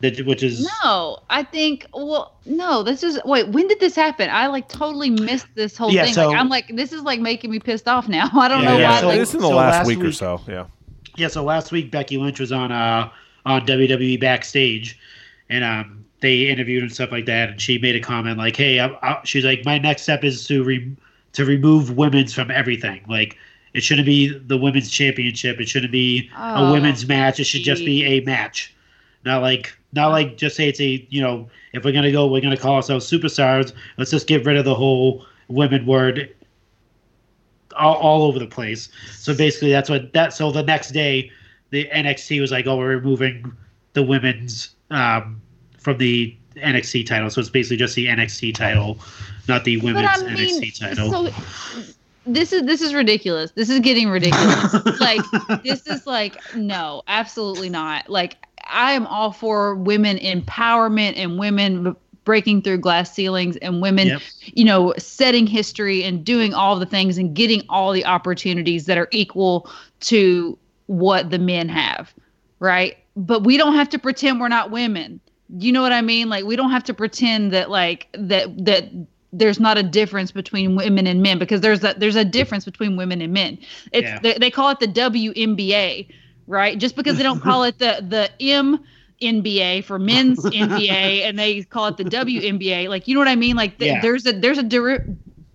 that which is No, I think. Well, no. This is wait. When did this happen? I like totally missed this whole Yeah, thing. so- like I'm like this is like making me pissed off now. I don't Yeah, know yeah, why. so like, it's in the so last, last week, or so. Yeah. Yeah, so last week Becky Lynch was on uh on WWE backstage, and um they interviewed and stuff like that, and she made a comment like, "Hey, I, I, she's like, my next step is to re- to remove women's from everything. Like, it shouldn't be the women's championship. It shouldn't be a Oh, women's match. It should just be a match, not like not like just say it's a you know if we're gonna go, we're gonna call ourselves superstars. Let's just get rid of the whole women word." All, all over the place. So basically, that's what that. So the next day, the NXT was like, "Oh, we're removing the women's um, from the NXT title." So it's basically just the NXT title, not the women's I mean, NXT title. so this is this is ridiculous. This is getting ridiculous. like this is like no, absolutely not. Like I am all for women empowerment and women breaking through glass ceilings and women Yep. you know setting history and doing all the things and getting all the opportunities that are equal to what the men have right but we don't have to pretend we're not women you know what i mean like we don't have to pretend that like that that there's not a difference between women and men because there's a there's a difference between women and men. It's Yeah. they, they call it the WNBA, right? Just because they don't call it the the M NBA for men's NBA and they call it the WNBA, like you know what I mean? Like th- Yeah. there's a there's a dir-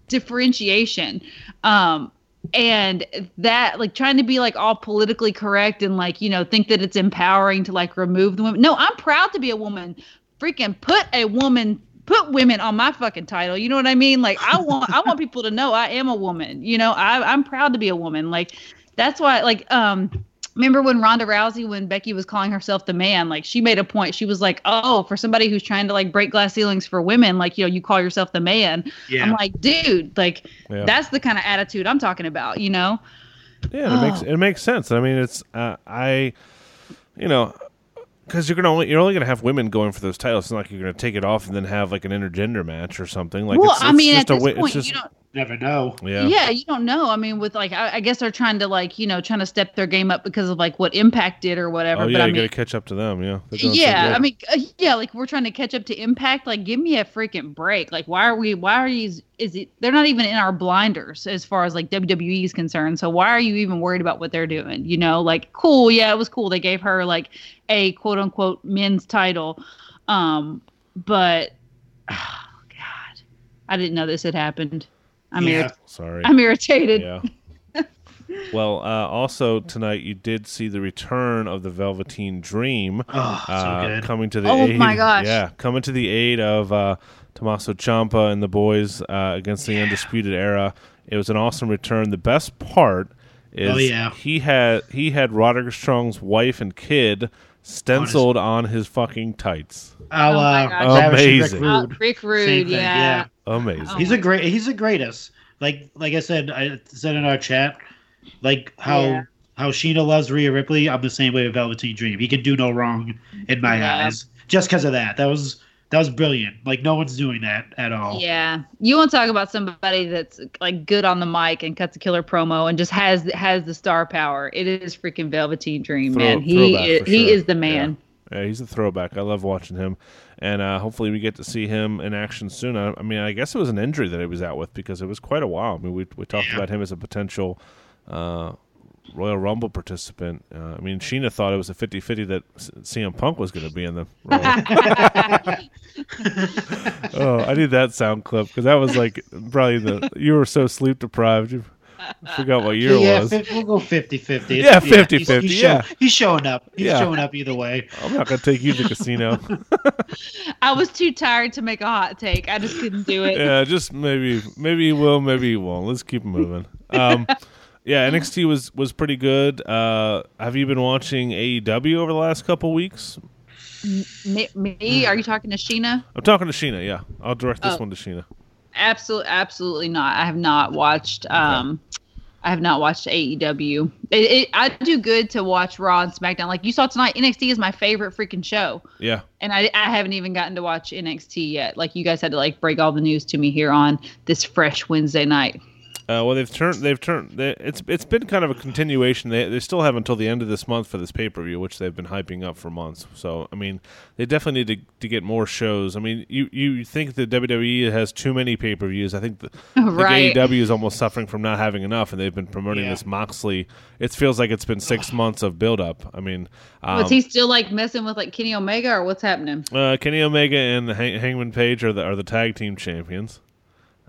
differentiation. Um and that like trying to be like all politically correct and like you know think that it's empowering to like remove the women no i'm proud to be a woman freaking put a woman put women on my fucking title you know what i mean like i want i want people to know i am a woman you know I, i'm proud to be a woman like that's why like um remember when Ronda Rousey, when Becky was calling herself the man, like she made a point. She was like, "Oh, for somebody who's trying to like break glass ceilings for women, like you know, you call yourself the man." Yeah. I'm like, dude, like Yeah. that's the kind of attitude I'm talking about, you know? Yeah, it makes it makes sense. I mean, it's uh, I, you know, because you're gonna only you're only gonna have women going for those titles. It's not like you're gonna take it off and then have like an intergender match or something. Like, well, it's, I it's mean, just at a this wi- point, it's just you don't. Never know. yeah. Yeah. you don't know. I mean, with like, I, I guess they're trying to like, you know, trying to step their game up because of like what Impact did or whatever. Oh but yeah, I you mean, gotta catch up to them. Yeah, They're so yeah. I mean, uh, yeah, like we're trying to catch up to Impact. Like, give me a freaking break. Like, why are we? Why are these? Is it? They're not even in our blinders as far as like WWE is concerned. So why are you even worried about what they're doing? You know, like, cool. Yeah, it was cool. They gave her like a quote unquote men's title, um, but oh god, I didn't know this had happened. I'm Yeah. irri- sorry. I'm irritated. yeah. well, uh, also tonight you did see the return of the Velveteen Dream. Oh, so uh, good. coming to the Oh aid. my gosh. Yeah, coming to the aid of uh, Tommaso Ciampa and the boys uh, against the Undisputed Era. It was an awesome return. The best part is Oh, yeah. he had he had Roderick Strong's wife and kid stenciled on his fucking tights. I'll Oh my uh, gosh. establish Rick Amazing. Uh, Rick Rude, Same thing, yeah. Amazing. Oh. He's a great. He's the greatest. Like like I said, I said in our chat, like how Yeah. how Sheena loves Rhea Ripley. I'm the same way with Velveteen Dream. He can do no wrong in my Yeah. eyes, just because of that. That was that was brilliant. Like no one's doing that at all. Yeah, you want to talk about somebody that's like good on the mic and cuts a killer promo and just has has the star power. It is freaking Velveteen Dream, Throw- man. He is, for he is the man. Yeah, he's a throwback. I love watching him, and uh, hopefully we get to see him in action soon. I, I mean, I guess it was an injury that he was out with because it was quite a while. I mean, we we talked Yeah. about him as a potential uh, Royal Rumble participant. Uh, I mean, Sheena thought it was a 50-50 that C- CM Punk was going to be in the. Royal. oh, I need that sound clip because that was like probably the you were so sleep deprived. You forgot what year yeah, it was. fi- we'll go 50-50. Yeah, he's- 50-50, he's yeah. show- he's showing up. He's Yeah. showing up either way. I'm not going to take you to the casino. I was too tired to make a hot take. I just couldn't do it. yeah, just maybe maybe he will, maybe he won't. Let's keep moving. Um, yeah, NXT was was pretty good. Uh, have you been watching AEW over the last couple weeks? Me, me? Are you talking to Sheena? I'm talking to Sheena. Yeah, I'll direct this Oh. one to Sheena. Absolutely, absolutely not. I have not watched. Um, I have not watched AEW. It, it, I do good to watch Raw and SmackDown. Like you saw tonight, NXT is my favorite freaking show. Yeah, and I, I haven't even gotten to watch NXT yet. Like you guys had to like break all the news to me here on this fresh Wednesday night. Uh, well, they've turned. They've turned. They, it's it's been kind of a continuation. They they still have until the end of this month for this pay per view, which they've been hyping up for months. So I mean, they definitely need to, to get more shows. I mean, you you think the WWE has too many pay per views? I think the, Right. the AEW is almost suffering from not having enough, and they've been promoting Yeah. this Moxley. It feels like it's been six months of build up. I mean, um, Was he still like messing with like Kenny Omega or what's happening? uh, Kenny Omega and Hang- Hangman Page are the are the tag team champions.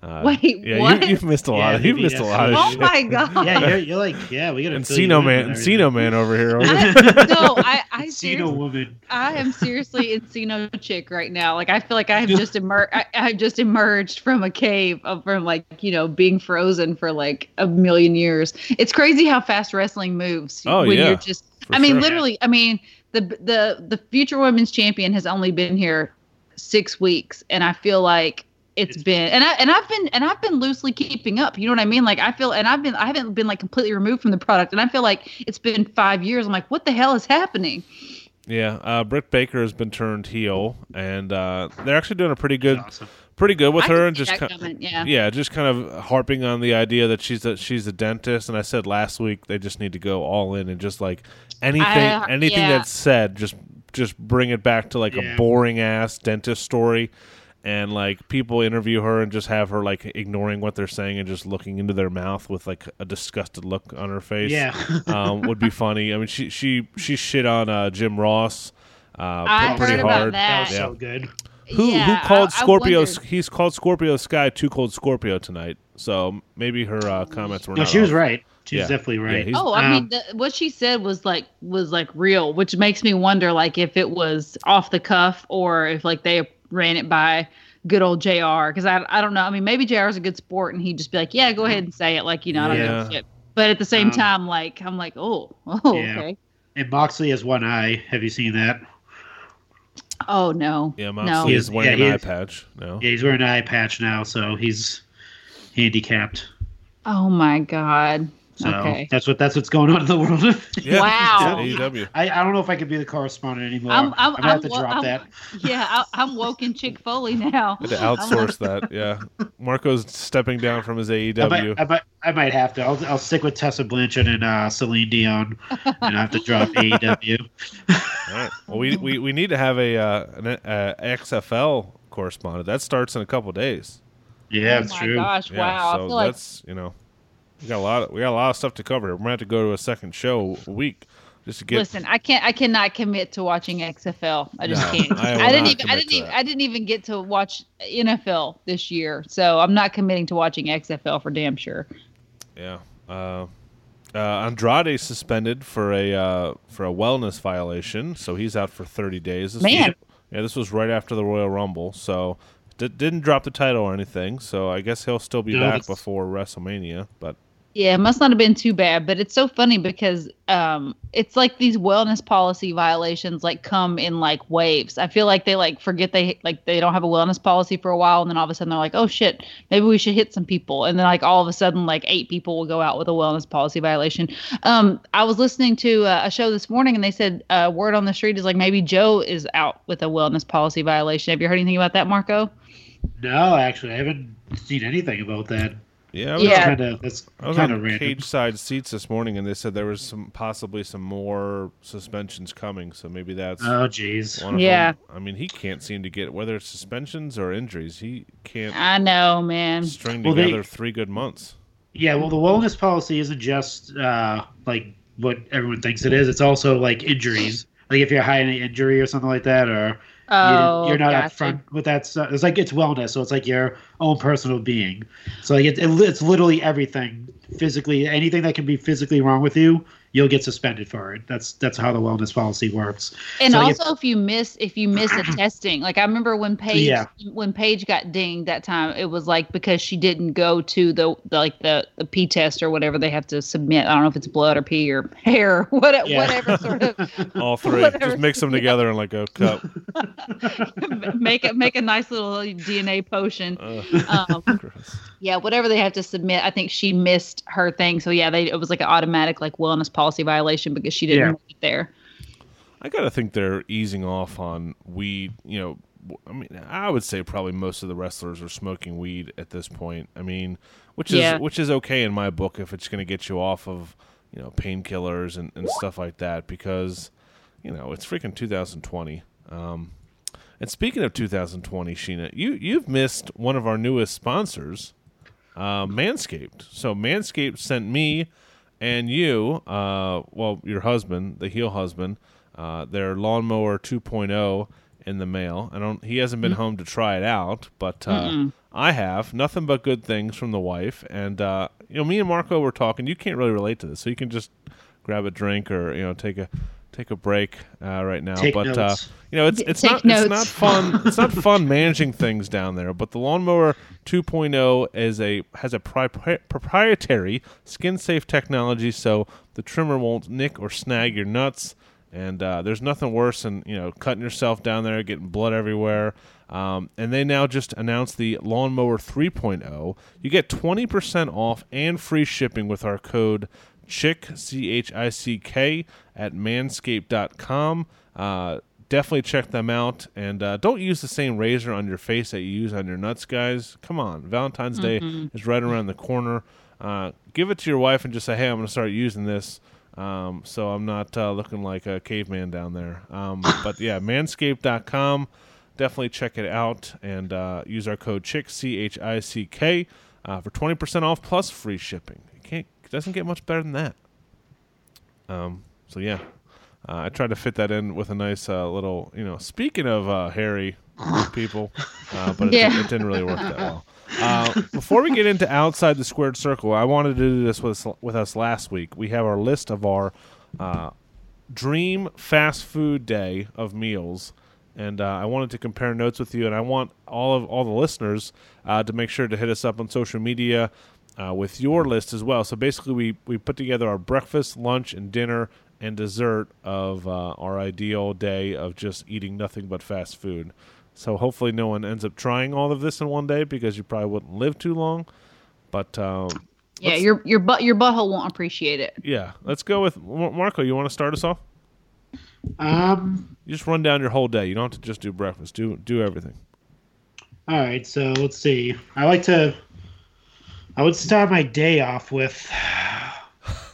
Uh, Wait, yeah, what? You, you've missed a Yeah, lot. Of, you've missed a lot of Oh shit. my god! Yeah, you're, you're like, yeah, we got to Encino man, Encino man over here. Over I, no, I I Encino seriously, woman. I am seriously Encino chick right now. Like I feel like I have just emerged. I, I have just emerged from a cave of from like you know being frozen for like a million years. It's crazy how fast wrestling moves. Oh, when yeah, you're just. I mean, sure. literally. I mean, the the the future women's champion has only been here six weeks, and I feel like it's It's- been and I and I've been and I've been loosely keeping up. You know what I mean? Like I feel and I've been I haven't been like completely removed from the product, and I feel like it's been five years. I'm like, what the hell is happening? Yeah, uh, Britt Baker has been turned heel, and uh, they're actually doing a pretty good, Awesome. pretty good with I her, and just that ki- coming, yeah. yeah, just kind of harping on the idea that she's a she's a dentist. And I said last week they just need to go all in and just like anything I- anything yeah. that's said, just just bring it back to like Yeah. a boring ass dentist story. And like people interview her and just have her like ignoring what they're saying and just looking into their mouth with like a disgusted look on her face. Yeah. um, would be funny. I mean, she she she shit on uh, Jim Ross. Uh, I pretty heard about hard. That that. was Yeah. so good. Who Yeah, who called I- I Scorpio? wondered. he's called Scorpio Sky 2 Cold Scorpio tonight. So maybe her uh, comments were No, not. she was off. right. She was Yeah. definitely right. he's- Oh, I Um, mean, the, what she said was like was like real, which makes me wonder like if it was off the cuff or if like they ran it by good old Jr. Because I I don't know. I mean, maybe Jr. is a good sport and he'd just be like, yeah, go ahead and say it, like you know, I don't Yeah. give a shit. But at the same Um, time, like I'm like, oh, oh, Yeah. okay, and Moxley has one eye. Have you seen that? oh no, Yeah, no, Moxley He is is- wearing yeah, an eye patch. No. Yeah, he's wearing an eye patch now, so he's handicapped. oh my god, So okay. that's what that's what's going on in the world. Yeah, Wow. AEW. I, I don't know if I can be the correspondent anymore. I'm- I'm, I'm- gonna have I'm- to drop I'm- that. Yeah, I, I'm woken Chick Foley now. Had to outsource that. Yeah, Marco's stepping down from his E I might, AEW. I might, I might have to. I'll, I'll stick with Tessa Blanchard and uh, Celine Dion, and I have to drop AEW. All right. Well, we, we, we need to have a uh, an uh, XFL correspondent. That starts in a couple days. Yeah, oh it's my true. gosh, Yeah, wow! I so feel like that's you know, we got a lot. Of, we got a lot of stuff to cover. We're gonna have to go to a second show a week just to get. Listen, I can't. I cannot commit to watching XFL. I just No, can't. I I, didn't even. I didn't even. I didn't even get to watch NFL this year, so I'm not committing to watching XFL for damn sure. Yeah. Uh, uh, Andrade suspended for a uh, for a wellness violation, so he's out for 30 days. This Man. was, yeah, this was right after the Royal Rumble, so d- didn't drop the title or anything. So I guess he'll still be No, back before WrestleMania. But Yeah, it must not have been too bad, but it's so funny because um, it's like these wellness policy violations like come in like waves. I feel like they like forget they like they don't have a wellness policy for a while, and then all of a sudden they're like, oh shit, maybe we should hit some people, and then like all of a sudden like eight people will go out with a wellness policy violation. Um, I was listening to uh, a show this morning, and they said uh, word on the street is like maybe Joe is out with a wellness policy violation. Have you heard anything about that, Marco? No, actually, I haven't seen anything about that. Yeah, I was, Yeah. Kind of. That's I was kind on of random. cage side seats this morning, and they said there was some possibly some more suspensions coming. So maybe that's Oh, jeez. Yeah. them. I mean, he can't seem to get whether it's suspensions or injuries. He can't I know, man. string Well, they- together three good months. Yeah, well, the wellness policy isn't just uh, like what everyone thinks it is. It's also like injuries. Like if you're hiding an injury or something like that, or Oh, you, are not gotcha. upfront with that stuff. It's like it's wellness, so it's like your own personal being. So like it, it, it's literally everything physically, anything that can be physically wrong with you, you'll get suspended for it. That's that's how the wellness policy works. And So, also, if you miss if you miss a testing, like I remember when Paige Yeah. when Paige got dinged that time, it was like because she didn't go to the, the like the the P test or whatever they have to submit. I don't know if it's blood or pee or hair, what, Yeah. whatever sort of All three, Whatever. just mix them together in like a cup. make it make a nice little DNA potion. Uh, Um, yeah, whatever they have to submit. I think she missed her thing, so yeah, they it was like an automatic like wellness policy violation because she didn't Yeah. make it there. I gotta think they're easing off on weed. You know, I mean, I would say probably most of the wrestlers are smoking weed at this point. I mean, which is Yeah. which is okay in my book if it's going to get you off of you know painkillers and, and stuff like that because you know it's freaking 2020. Um, and speaking of 2020, Sheena, you you've missed one of our newest sponsors, uh, Manscaped. So Manscaped sent me and you, uh, well, your husband, the heel husband, uh, their lawnmower 2.0 in the mail. I don't. He hasn't been home to try it out, but uh, I have. Nothing but good things from the wife, and uh, you know, me and Marco were talking. You can't really relate to this, so you can just grab a drink or you know take a take a break uh, right now. Take but uh, you know, it's it's Take not notes. it's not fun. it's not fun managing things down there. But the lawnmower 2.0 is a has a pri- proprietary skin safe technology, so the trimmer won't nick or snag your nuts. And uh, there's nothing worse than you know cutting yourself down there, getting blood everywhere. Um, and they now just announced the lawnmower 3.0. You get 20% off and free shipping with our code chick c h i c k at manscaped.com. Uh, definitely check them out and uh, don't use the same razor on your face that you use on your nuts, guys. Come on, Valentine's Day is right around the corner. Uh, give it to your wife and just say, "Hey, I'm going to start using this." Um, so I'm not uh, looking like a caveman down there. Um, but yeah, manscaped.com. definitely check it out and uh, use our code CHICK C H I C K uh, for twenty percent off plus free shipping. It can't it doesn't get much better than that. Um. So yeah, uh, I tried to fit that in with a nice uh, little, you know. Speaking of uh, hairy people, uh, but it, Yeah. it didn't really work that well. Uh, before we get into outside the squared circle, I wanted to do this with with us last week. We have our list of our uh, dream fast food day of meals, and uh, I wanted to compare notes with you. And I want all of all the listeners uh, to make sure to hit us up on social media uh, with your list as well. So basically, we we put together our breakfast, lunch, and dinner and dessert of uh, our ideal day of just eating nothing but fast food. So hopefully, no one ends up trying all of this in one day because you probably wouldn't live too long. But um, Yeah, your your butt your butthole won't appreciate it. yeah, let's go with Marco. You want to start us off? Um. You just run down your whole day. You don't have to just do breakfast. Do do everything. All right. So let's see. I like to. I would start my day off with.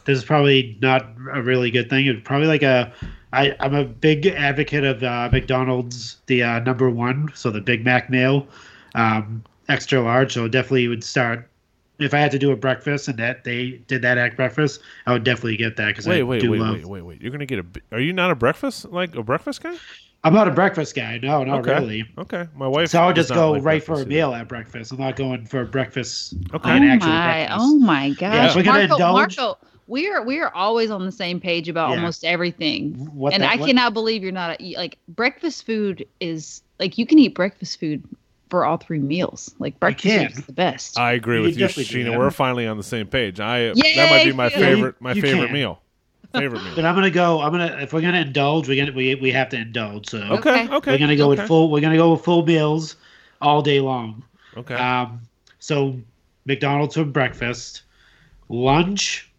This is probably not a really good thing. It's probably like a. I, I'm a big advocate of uh, McDonald's, the uh, number one, so the Big Mac meal, um, extra large. So definitely would start. If I had to do a breakfast and that they did that at breakfast, I would definitely get that because Wait, I wait, do wait, love. wait, wait, wait. You're gonna get a. Are you not a breakfast like a breakfast guy? I'm not a breakfast guy. No, not okay. really. Okay. My wife. So I would just go like right for a breakfast meal at breakfast. I'm not going for breakfast. Okay. oh my, breakfast. oh my gosh, if we're gonna Marco, indulge- Marco, we are we are always on the same page about Yeah. almost everything. What and the- I what- cannot believe you're not a, like breakfast food is like you can eat breakfast food for all three meals. Like breakfast can. is the best. I agree You with you, definitely Sheena. We're finally on the same page. I that might be my Yay! favorite my You favorite can. meal. Favorite meal. But I'm gonna go. I'm gonna if we're gonna indulge, we're gonna we, we have to indulge. So Okay. Okay. Okay. we're gonna go okay. with full. We're gonna go with full meals all day long. Okay. Um, so McDonald's for breakfast, lunch.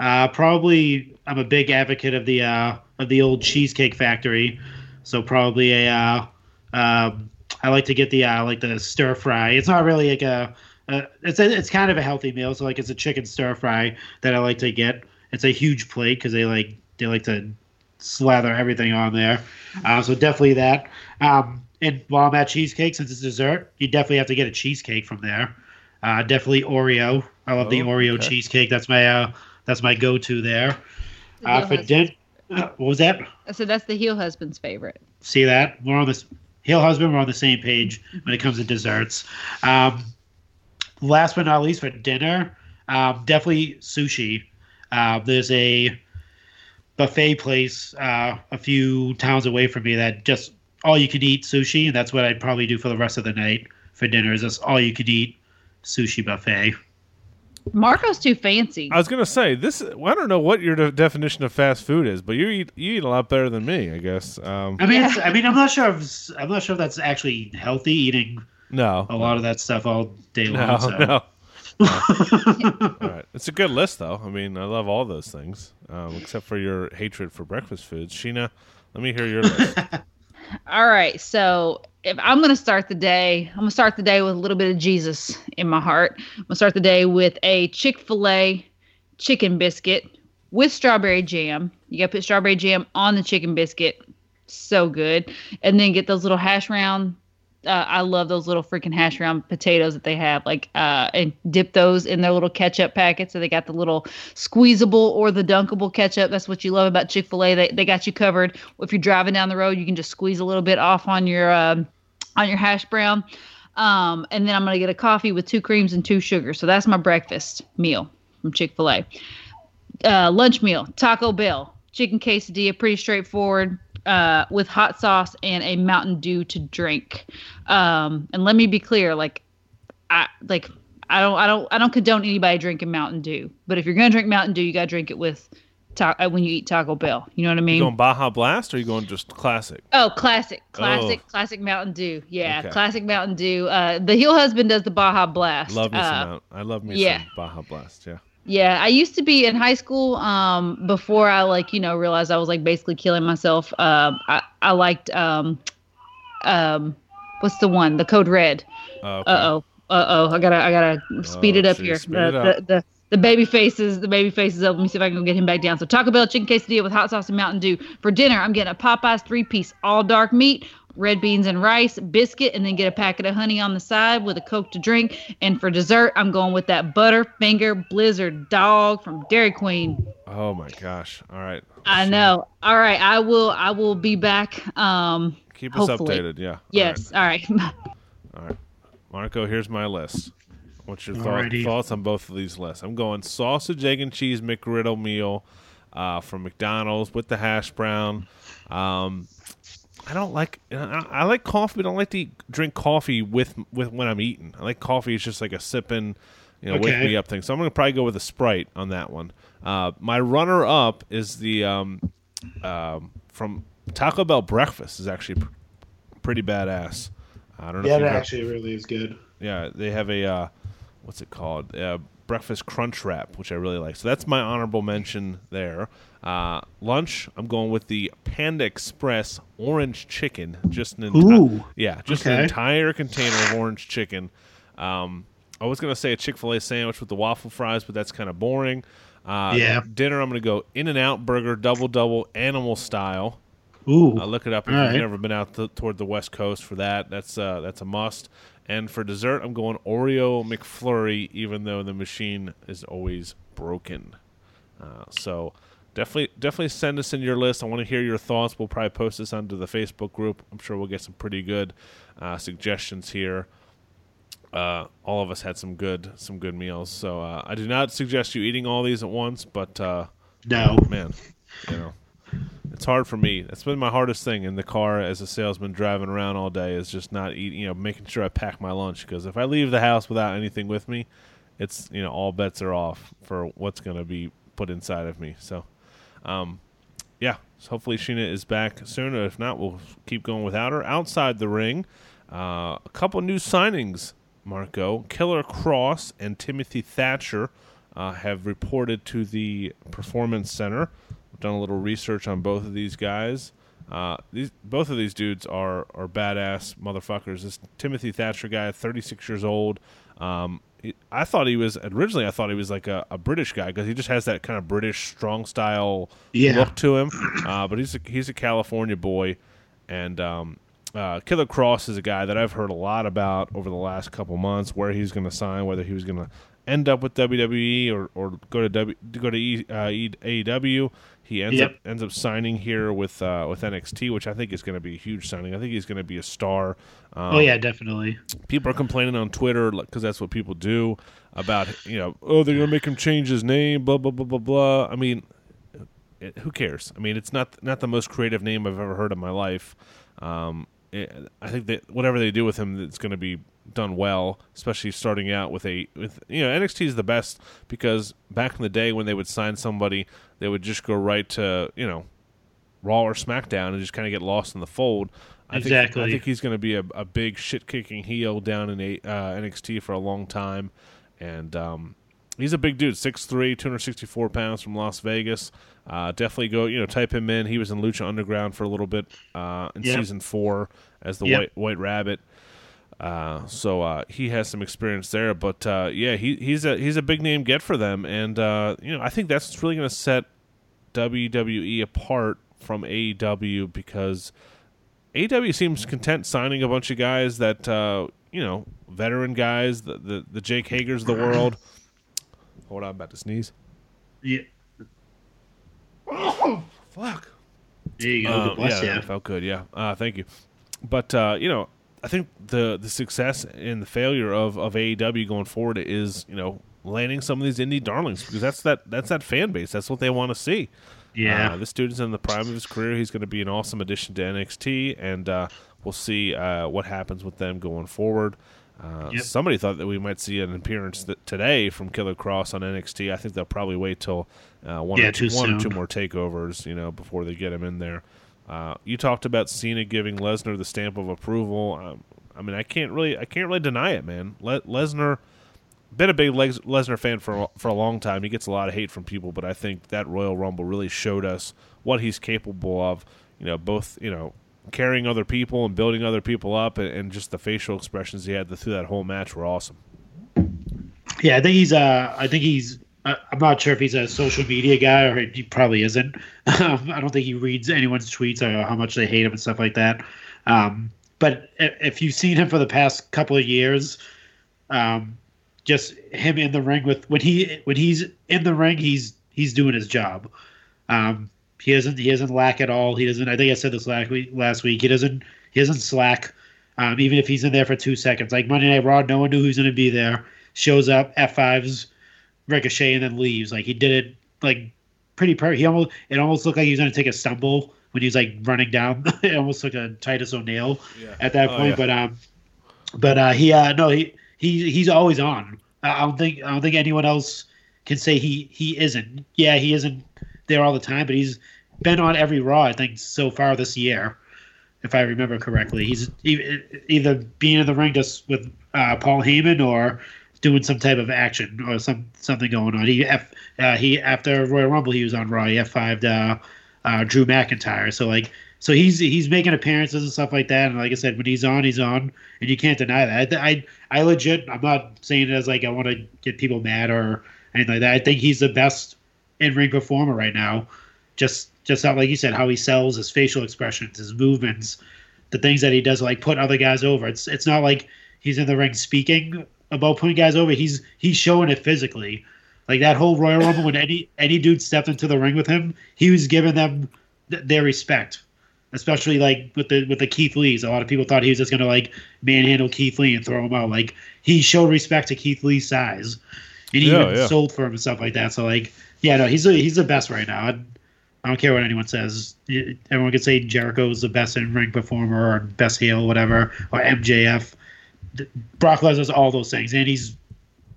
Uh, probably I'm a big advocate of the uh, of the old Cheesecake Factory. So probably a. Uh, um, I like to get the uh, like the stir fry. It's not really like a. Uh, it's a, it's kind of a healthy meal. So like it's a chicken stir fry that I like to get. It's a huge plate because they like they like to slather everything on there. Uh, so definitely that. Um, and while I'm at cheesecake, since it's dessert, you definitely have to get a cheesecake from there. Uh, definitely Oreo. I love the Oh, Oreo okay. cheesecake. That's my uh, that's my go-to there. The Uh, for dinner, uh, what was that? So that's the heel husband's favorite. See that? We're on this. Hill husband, we're on the same page when it comes to desserts. Um, last but not least, for dinner, um, definitely sushi. Uh, there's a buffet place uh, a few towns away from me that just all you can eat sushi, and that's what I'd probably do for the rest of the night for dinner. Is just all you can eat sushi buffet. Marco's too fancy. I was gonna say this. I don't know what your de- definition of fast food is, but you eat you eat a lot better than me, I guess. Um, I mean, Yeah. I mean, I'm not sure. If, I'm not sure if that's actually healthy eating no, a lot of that stuff all day no, long. so. no. All right, it's a good list, though. I mean, I love all those things, um, except for your hatred for breakfast foods. Sheena, let me hear your list. All right, so if I'm gonna start the day, I'm gonna start the day with a little bit of Jesus in my heart. I'm gonna start the day with a Chick Fil A chicken biscuit with strawberry jam. You gotta put strawberry jam on the chicken biscuit, so good. And then get those little hash brown. Uh, I love those little freaking hash brown potatoes that they have, like, uh, and dip those in their little ketchup packets. So they got the little squeezable or the dunkable ketchup. That's what you love about Chick Fil A. They they got you covered. If you're driving down the road, you can just squeeze a little bit off on your um, on your hash brown. Um, and then I'm gonna get a coffee with two creams and two sugars. So that's my breakfast meal from Chick Fil A. Uh, lunch meal: Taco Bell chicken quesadilla, pretty straightforward. Uh, with hot sauce and a Mountain Dew to drink. Um, and let me be clear, like, I like I don't I don't I don't condone anybody drinking Mountain Dew, but if you're gonna drink Mountain Dew, you gotta drink it with ta- uh, when you eat Taco Bell. You know what I mean? You going Baja Blast or you going just classic? Oh, classic, classic, Oh. classic Mountain Dew. Yeah, Okay. classic Mountain Dew. Uh, the heel husband does the Baja Blast. Love me uh, some out. I love me yeah. some Baja Blast. Yeah. Yeah, I used to be in high school. Um, before I like you know realized I was like basically killing myself. Um, I I liked um, um, what's the one? The Code Red. Uh. Uh oh. Uh oh. I gotta I gotta speed Oh, it up here. the, it up. The, the the baby faces, the baby faces up. Let me see if I can get him back down. So Taco Bell chicken quesadilla with hot sauce and Mountain Dew for dinner. I'm getting a Popeyes three piece all dark meat, red beans and rice, biscuit, and then get a packet of honey on the side with a Coke to drink. And for dessert, I'm going with that Butterfinger Blizzard dog from Dairy Queen. Oh my gosh! All right. I know. All right, I will. I will be back. Um, Keep us hopefully. updated. Yeah. Yes. All right. right. All right. Marco, here's my list. What's your thought, thoughts on both of these lists? I'm going sausage, egg, and cheese McGriddle meal uh, from McDonald's with the hash brown. Um, I don't like. I I like coffee. But I don't like to eat, drink coffee with with when I'm eating. I like coffee. It's just like a sipping, you know, wake me up thing. So I'm gonna probably go with a Sprite on that one. Uh, my runner up is the um, um, from Taco Bell breakfast is actually pr- pretty badass. I don't know. Yeah, that you've actually really is good. yeah, they have a uh, what's it called? Uh, breakfast crunch wrap, which I really like. So that's my honorable mention there. Uh, lunch, I'm going with the Panda Express orange chicken. Just an enti- Ooh. yeah, just an entire container of orange chicken. Um, I was gonna say a Chick Fil A sandwich with the waffle fries, but that's kind of boring. Uh, Yeah. Dinner, I'm gonna go In and Out Burger, double double, animal style. Ooh. Uh, look it up if All you've right. never been out th- toward the West Coast for that. That's uh, that's a must. And for dessert, I'm going Oreo McFlurry, even though the machine is always broken. Uh, so definitely definitely send us in your list. I want to hear your thoughts. We'll probably post this onto the Facebook group. I'm sure we'll get some pretty good uh, suggestions here. Uh, all of us had some good some good meals. So uh, I do not suggest you eating all these at once, but uh, no. man, you know, it's hard for me. That's been my hardest thing in the car as a salesman driving around all day is just not eating, you know, making sure I pack my lunch because if I leave the house without anything with me, it's, you know, all bets are off for what's going to be put inside of me. So, um, yeah, so hopefully Sheena is back soon. If not, we'll keep going without her. Outside the ring, uh, a couple new signings, Marco. Killer Kross and Timothy Thatcher uh, have reported to the Performance Center. We've done a little research on both of these guys. Uh, these both of these dudes are are badass motherfuckers. This Timothy Thatcher guy, 36 years old. Um, I thought he was originally. I thought he was like a, a British guy because he just has that kind of British strong style Yeah. look to him. Uh, but he's a, he's a California boy, and um, uh, Killer Kross is a guy that I've heard a lot about over the last couple months. Where he's going to sign, whether he was going to end up with WWE or, or go to w, go to e, uh, AEW. He ends Yep. up ends up signing here with uh, with NXT, which I think is going to be a huge signing. I think he's going to be a star. Um, Oh yeah, definitely. people are complaining on Twitter because that's what people do about you know oh they're gonna make him change his name blah blah blah blah blah. I mean, it, who cares? I mean, it's not not the most creative name I've ever heard in my life. Um, it, I think that whatever they do with him, it's going to be done well, especially starting out with a with you know NXT is the best because back in the day when they would sign somebody, they would just go right to you know Raw or SmackDown and just kind of get lost in the fold. I Think, Exactly. I think he's going to be a, a big shit kicking heel down in a, uh, NXT for a long time, and um, he's a big dude, 6'3", 264 pounds from Las Vegas. Uh, definitely go, you know, type him in. He was in Lucha Underground for a little bit uh, in Yep. season four as the Yep. White White Rabbit. Uh, so uh, he has some experience there, but uh, yeah, he, he's a he's a big name get for them, and uh, you know I think that's really going to set WWE apart from AEW because AEW seems content signing a bunch of guys that uh, you know veteran guys, the the, the Jake Hagers of the world. Hold on, I'm about to sneeze. Yeah. Fuck. There you go. Uh, bless yeah, you. felt good. Yeah, uh, thank you. But uh, you know, I think the the success and the failure of of AEW going forward is you know landing some of these indie darlings because that's that that's that fan base. That's what they want to see. Yeah. Uh, this dude is in the prime of his career. He's going to be an awesome addition to NXT, and uh, we'll see uh, what happens with them going forward. Uh, Yep. Somebody thought that we might see an appearance today from Killer Kross on NXT. I think they'll probably wait till uh, one, Yeah, or two, one or two more takeovers, you know, before they get him in there. Uh, you talked about Cena giving Lesnar the stamp of approval. Um, I mean, I can't really, I can't really deny it, man. Le- Lesnar, been a big Les- Lesnar fan for for a long time. He gets a lot of hate from people, but I think that Royal Rumble really showed us what he's capable of. You know, both you know carrying other people and building other people up, and, and just the facial expressions he had through that whole match were awesome. Yeah, I think he's. Uh, I think he's. I'm not sure if he's a social media guy or he probably isn't. Um, I don't think he reads anyone's tweets or how much they hate him and stuff like that. Um, but if you've seen him for the past couple of years, um, just him in the ring with when he when he's in the ring, he's he's doing his job. Um, he doesn't he doesn't lack at all. He doesn't. I think I said this last week. Last week, he doesn't he doesn't slack. Um, even if he's in there for two seconds, like Monday Night Raw, no one knew who's going to be there. Shows up, F fives, ricochet, and then leaves. Like he did it like pretty perfect. He almost it almost looked like he was going to take a stumble when he was like running down. it almost looked like a Titus O'Neil yeah. at that oh, point. Yeah. But um, but uh, he uh no he he he's always on. I don't think I don't think anyone else can say he he isn't. Yeah, he isn't there all the time, but he's been on every Raw I think so far this year, if I remember correctly. He's either being in the ring just with uh, Paul Heyman or doing some type of action or some something going on. He F, uh, he after Royal Rumble he was on Raw. He F fived uh, uh, Drew McIntyre. So like so he's he's making appearances and stuff like that. And like I said, when he's on, he's on, and you can't deny that. I I, I legit I'm not saying it as like I want to get people mad or anything like that. I think he's the best in ring performer right now. Just just how like you said, how he sells his facial expressions, his movements, the things that he does, like put other guys over. It's it's not like he's in the ring speaking about putting guys over. He's he's showing it physically. Like that whole Royal Rumble, when any any dude stepped into the ring with him, he was giving them th- their respect. Especially like with the with the Keith Lee's, a lot of people thought he was just gonna like manhandle Keith Lee and throw him out. Like he showed respect to Keith Lee's size, and he yeah, even yeah. sold for him and stuff like that. So like, yeah, no, he's he's the best right now. I, I don't care what anyone says. Everyone could say Jericho is the best in ring performer or best heel, whatever, or MJF. Brock Lesnar's all those things, and he's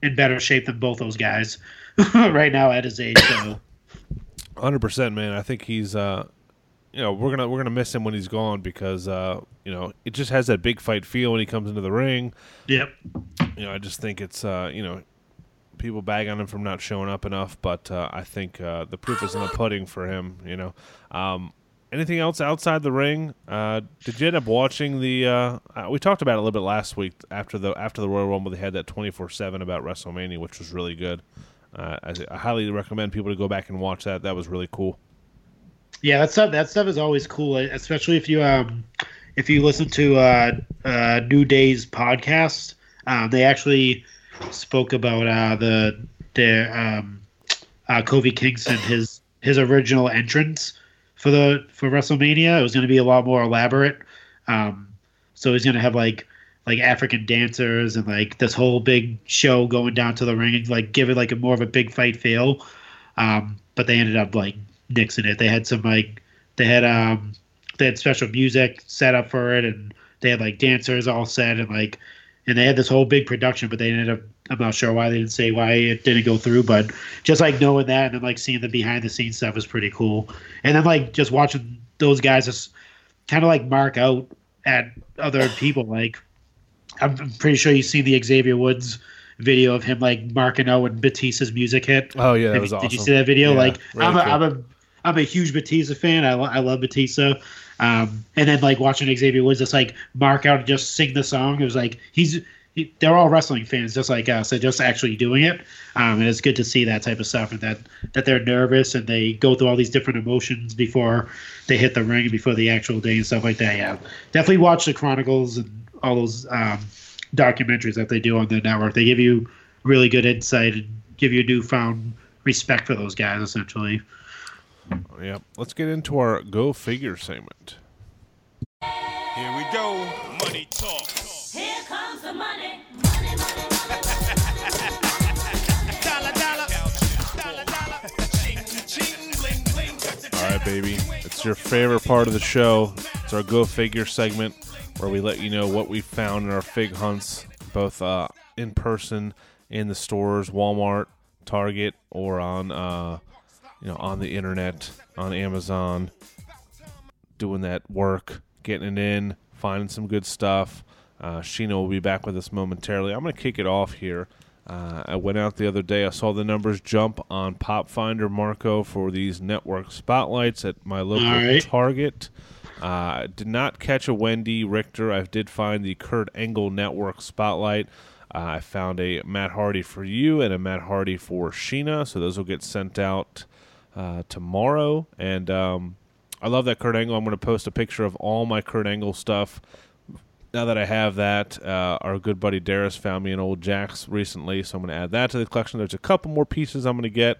in better shape than both those guys right now at his age. So, hundred percent, man. I think he's, uh, you know, we're gonna we're gonna miss him when he's gone because, uh, you know, it just has that big fight feel when he comes into the ring. Yep. You know, I just think it's, uh, you know, people bag on him from not showing up enough, but uh, I think uh, the proof is in the pudding for him. You know, um, anything else outside the ring? Uh, did you end up watching the? Uh, uh, we talked about it a little bit last week after the after the Royal Rumble. They had that twenty four seven about WrestleMania, which was really good. Uh, I, I, highly recommend people to go back and watch that. That was really cool. Yeah, that stuff that stuff is always cool, especially if you um if you listen to uh, uh New Day's podcast. They actually spoke about uh the the um uh Kofi Kingston his his original entrance for the for WrestleMania. It was going to be a lot more elaborate. Um, so he's going to have like like African dancers and like this whole big show going down to the ring like give it like a more of a big fight feel. Um, but they ended up like nixing it. They had some like they had um they had special music set up for it and they had like dancers all set and like and they had this whole big production, but they ended up I'm not sure why they didn't say why it didn't go through, but just like knowing that and then like seeing the behind the scenes stuff is pretty cool. And then like just watching those guys just kind of like mark out at other people. Like I'm pretty sure you see the Xavier Woods video of him like marking out when Batista's music hit. Oh yeah, that did, was awesome. Did you see that video? Yeah, like really I'm, a, cool. I'm a I'm a huge Batista fan. I, I love Batista. Um, and then like watching Xavier Woods just like mark out and just sing the song. It was like he's they're all wrestling fans just like us. They're just actually doing it, um, and it's good to see that type of stuff and that that they're nervous and they go through all these different emotions before they hit the ring before the actual day and stuff like that. Yeah, definitely watch the Chronicles and all those um, documentaries that they do on the network. They give you really good insight and give you newfound respect for those guys, essentially. Yeah, let's get into our go figure segment. Here we go, baby. It's your favorite part of the show. It's our Go Figure segment where we let you know what we found in our fig hunts, both uh, in person in the stores, Walmart, Target, or on uh, you know on the internet, on Amazon, doing that work, getting it in, finding some good stuff. Uh, Sheena will be back with us momentarily. I'm going to kick it off here. Uh, I went out the other day. I saw the numbers jump on Pop Finder Marco for these network spotlights at my local right. Target. Uh, did not catch a Wendi Richter. I did find the Kurt Angle Network spotlight. Uh, I found a Matt Hardy for you and a Matt Hardy for Sheena. So those will get sent out uh, tomorrow. And um, I love that Kurt Angle. I'm going to post a picture of all my Kurt Angle stuff. Now that I have that, uh, our good buddy Darius found me an old Jakks recently, so I'm going to add that to the collection. There's a couple more pieces I'm going to get,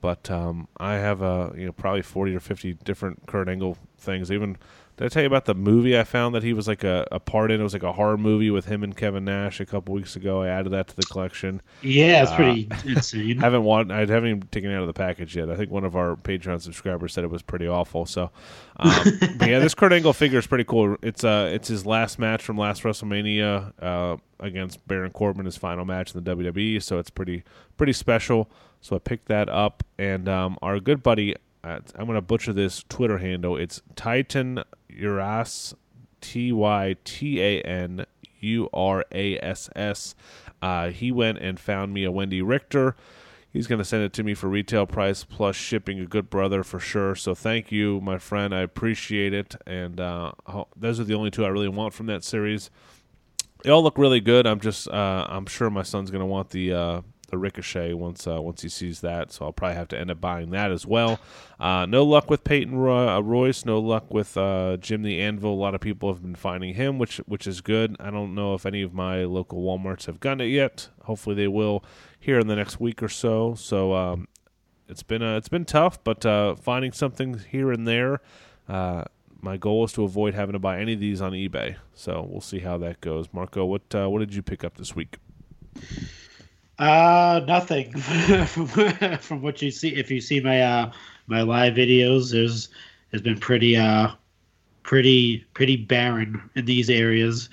but um, I have uh, you know probably 40 or 50 different Kurt Angle things. Even did I tell you about the movie I found that he was like a, a part in? It was like a horror movie with him and Kevin Nash a couple weeks ago. I added that to the collection. Yeah, it's pretty insane. I haven't want I haven't even taken it out of the package yet. I think one of our Patreon subscribers said it was pretty awful. So, um, but yeah, this Kurt Angle figure is pretty cool. It's uh it's his last match from last WrestleMania uh, against Baron Corbin, his final match in the WWE. So it's pretty pretty special. So I picked that up, and um, our good buddy, uh, I'm going to butcher this Twitter handle. It's Titan Uras, T Y T A N U R A S S. Uh, he went and found me a Wendi Richter. He's going to send it to me for retail price plus shipping. A good brother for sure. So thank you, my friend. I appreciate it. And uh, those are the only two I really want from that series. They all look really good. I'm just, uh, I'm sure my son's going to want the uh, the Ricochet once uh, once he sees that. So I'll probably have to end up buying that as well. Uh, no luck with Peyton Roy- uh, Royce. No luck with uh, Jim the Anvil. A lot of people have been finding him, which which is good. I don't know if any of my local WalMarts have gotten it yet. Hopefully they will here in the next week or so. So um, it's been uh, it's been tough, but finding something here and there. My goal is to avoid having to buy any of these on eBay. So we'll see how that goes. Marco, what uh, what did you pick up this week? Uh, nothing from, what you see. If you see my uh my live videos, there's has been pretty uh pretty pretty barren in these areas.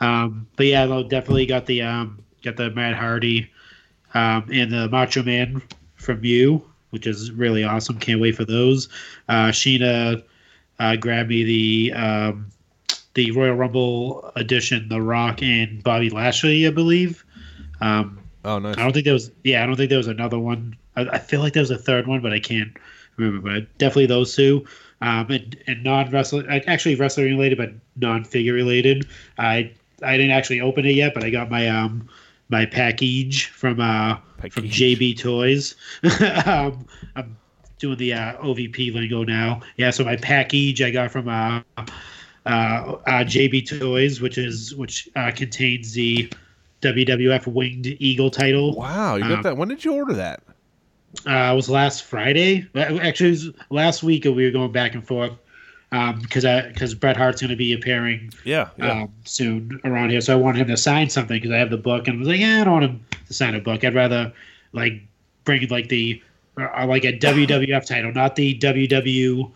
Um, but yeah, no, definitely got the um got the Matt Hardy um and the Macho Man from you, which is really awesome. Can't wait for those. Uh, Sheena uh, grabbed me the um the Royal Rumble edition, The Rock and Bobby Lashley, I believe. Um, Oh, nice. I don't think there was. Yeah, I don't think there was another one. I, I feel like there was a third one, but I can't remember. But definitely those two. Um, and, and non wrestling, actually wrestling related, but non figure related. I I didn't actually open it yet, but I got my um my package from uh from JB Toys. um, I'm doing the uh, OVP lingo now. Yeah, so my package I got from uh, uh, uh, JB Toys, which is which uh, contains the WWF Winged Eagle title. Wow, you got Um, that. When did you order that? Uh, it was last Friday. Uh, Actually, it was last week we were going back and forth because because Bret Hart's going to be appearing Yeah, yeah. um, soon around here. So I want him to sign something because I have the book, and I was like, yeah, I don't want him to sign a book. I'd rather like bring like the or like a WWF title, not the WW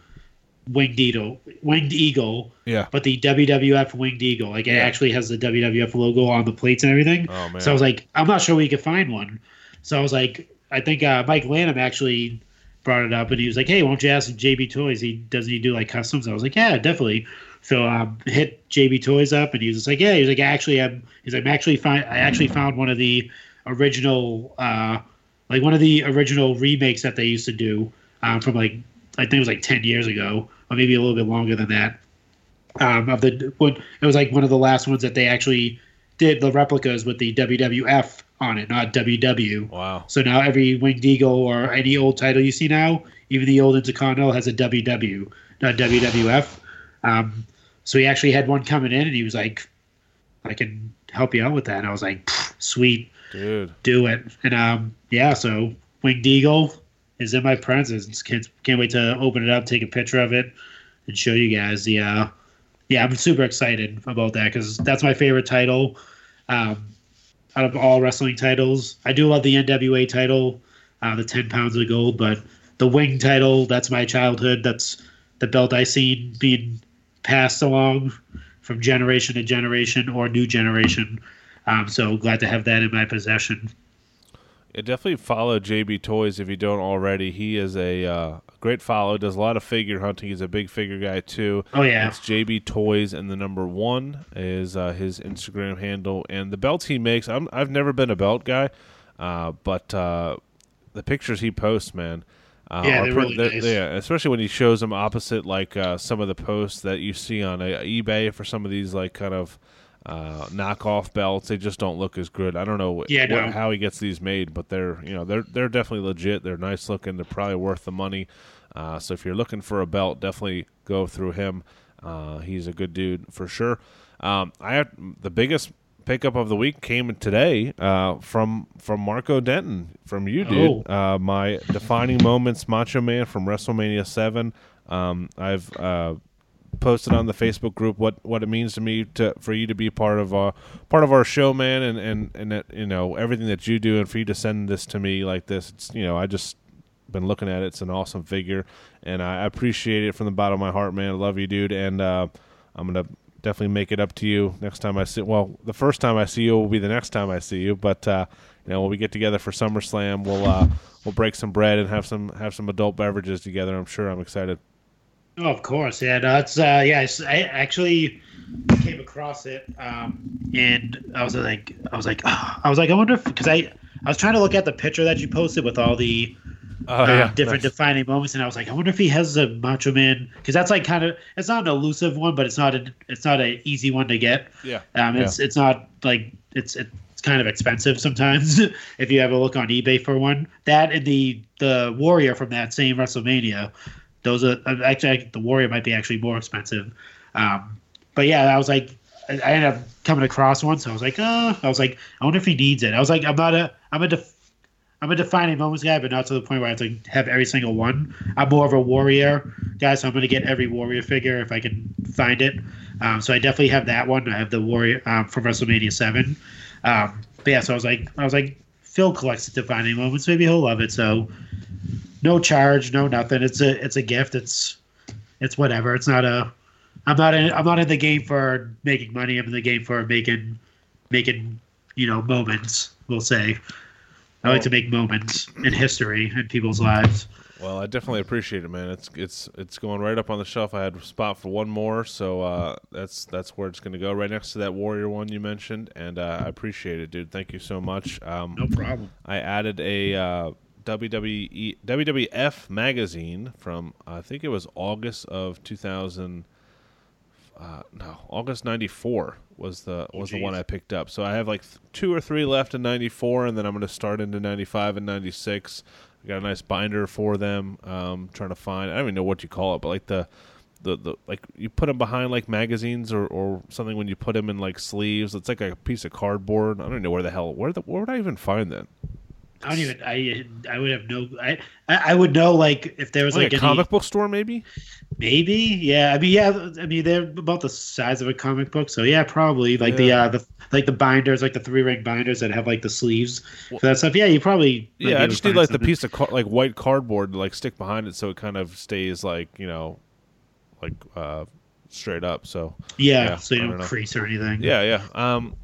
Winged Eagle, Winged Eagle, yeah. but the WWF Winged Eagle. Like it actually has the WWF logo on the plates and everything. Oh man. So I was like, I'm not sure we could find one. So I was like, I think uh, Mike Lanham actually brought it up, and he was like, "Hey, won't you ask JB Toys? He doesn't he do like customs?" I was like, "Yeah, definitely." So um, hit JB Toys up, and he was just like, "Yeah." He was like, "Actually, I'm." He's like, "I'm actually find. I actually found one of the original, uh, like one of the original remakes that they used to do um, from like I think it was like ten years ago, or maybe a little bit longer than that. Um, of the when it was like one of the last ones that they actually did the replicas with the WWF on it, not WW. wow. So now every Winged Eagle or any old title you see now, even the old Intercontinental has a WW, not WWF. Um, so he actually had one coming in, and he was like, "I can help you out with that." And I was like, "Sweet, Dude. do it." And um, yeah, so Winged Eagle is in my presence. Can't, can't wait to open it up, take a picture of it, and show you guys. The uh, yeah, I'm super excited about that because that's my favorite title. Um, out of all wrestling titles, I do love the NWA title, uh, the 10 pounds of gold, but the wing title, that's my childhood. That's the belt I seen being passed along from generation to generation or new generation. Um, so glad to have that in my possession. Yeah, definitely follow JB Toys if you don't already. He is a uh, great follow. Does a lot of figure hunting. He's a big figure guy too. Oh, yeah. It's JB Toys, and the number one is uh, his Instagram handle. And the belts he makes, I'm, I've never been a belt guy, uh, but uh, the pictures he posts, man. Uh, Yeah, they're pretty- really nice. Yeah, especially when he shows them opposite like uh, some of the posts that you see on uh, eBay for some of these like kind of uh, knockoff belts. They just don't look as good. I don't know Yeah, what- no. how he gets these made, but they're you know they're they're definitely legit. They're nice looking. They're probably worth the money. Uh, so if you're looking for a belt, definitely go through him. Uh, he's a good dude for sure. Um, I had the biggest pickup of the week came today uh, from from Marco Denton from you, dude. Oh. Uh, my defining moments, Macho Man from WrestleMania Seven. Um, I've uh, posted on the Facebook group what, what it means to me to for you to be part of our part of our show, man, and and and that, you know everything that you do, and for you to send this to me like this. It's you know I just been looking at it. It's an awesome figure, and I appreciate it from the bottom of my heart, man. I love you, dude, and uh, I'm gonna definitely make it up to you next time I see. Well, the first time I see you will be the next time I see you, but uh, you know when we get together for SummerSlam, we'll uh, we'll break some bread and have some have some adult beverages together. I'm sure. I'm excited. Oh, of course, yeah. No, it's uh, yeah. It's, I actually came across it, um, and I was like, I was like, ah, I was like, I wonder if because I I was trying to look at the picture that you posted with all the Oh uh, different defining moments, and I was like, I wonder if he has a Macho Man because that's like kind of it's not an elusive one, but it's not a it's not an easy one to get. Yeah. Um, it's it's not like it's it's kind of expensive sometimes if you have a look on eBay for one. That and the the Warrior from that same WrestleMania, those are uh, actually the Warrior might be actually more expensive. Um, but yeah, I was like, I ended up coming across one, so I was like, uh, I was like, I wonder if he needs it. I was like, I'm not a I'm a def- I'm a defining moments guy, but not to the point where I have to have every single one. I'm more of a warrior guy, so I'm going to get every warrior figure if I can find it. Um, so I definitely have that one. I have the warrior um, from WrestleMania Seven. Um, but yeah, so I was like, I was like, Phil collects the defining moments. Maybe he'll love it. So no charge, no nothing. It's a it's a gift. It's it's whatever. It's not a. I'm not in. I'm not in the game for making money. I'm in the game for making making you know moments. We'll say. I like to make moments in history in people's lives. Well, I definitely appreciate it, man. It's it's it's going right up on the shelf. I had a spot for one more, so uh, that's that's where it's going to go, right next to that Warrior one you mentioned, and uh, I appreciate it, dude. Thank you so much. Um, No problem. I added a uh, WWE WWF magazine from I think it was August of 2000. Uh, no, August '94 was the was the one. I picked up. So I have like th- two or three left in '94, and then I'm going to start into '95 and '96. I got a nice binder for them. Um, trying to find I don't even know what you call it, but like the the, the like you put them behind like magazines or, or something when you put them in like sleeves. It's like a piece of cardboard. I don't even know where the hell where the where would I even find that? I don't even. I I would have no. I I would know like if there was Like, like, a any, comic book store, maybe. Maybe, yeah. I mean, yeah. I mean, they're about the size of a comic book, so yeah, probably like the uh the like the binders, like the three ring binders that have like the sleeves for that stuff. Yeah, you probably. Yeah, I just need like the piece of car- like white cardboard to like stick behind it, so it kind of stays like you know, like uh straight up. So Yeah, yeah, so you don't, don't know. crease or anything. yeah, yeah. Um,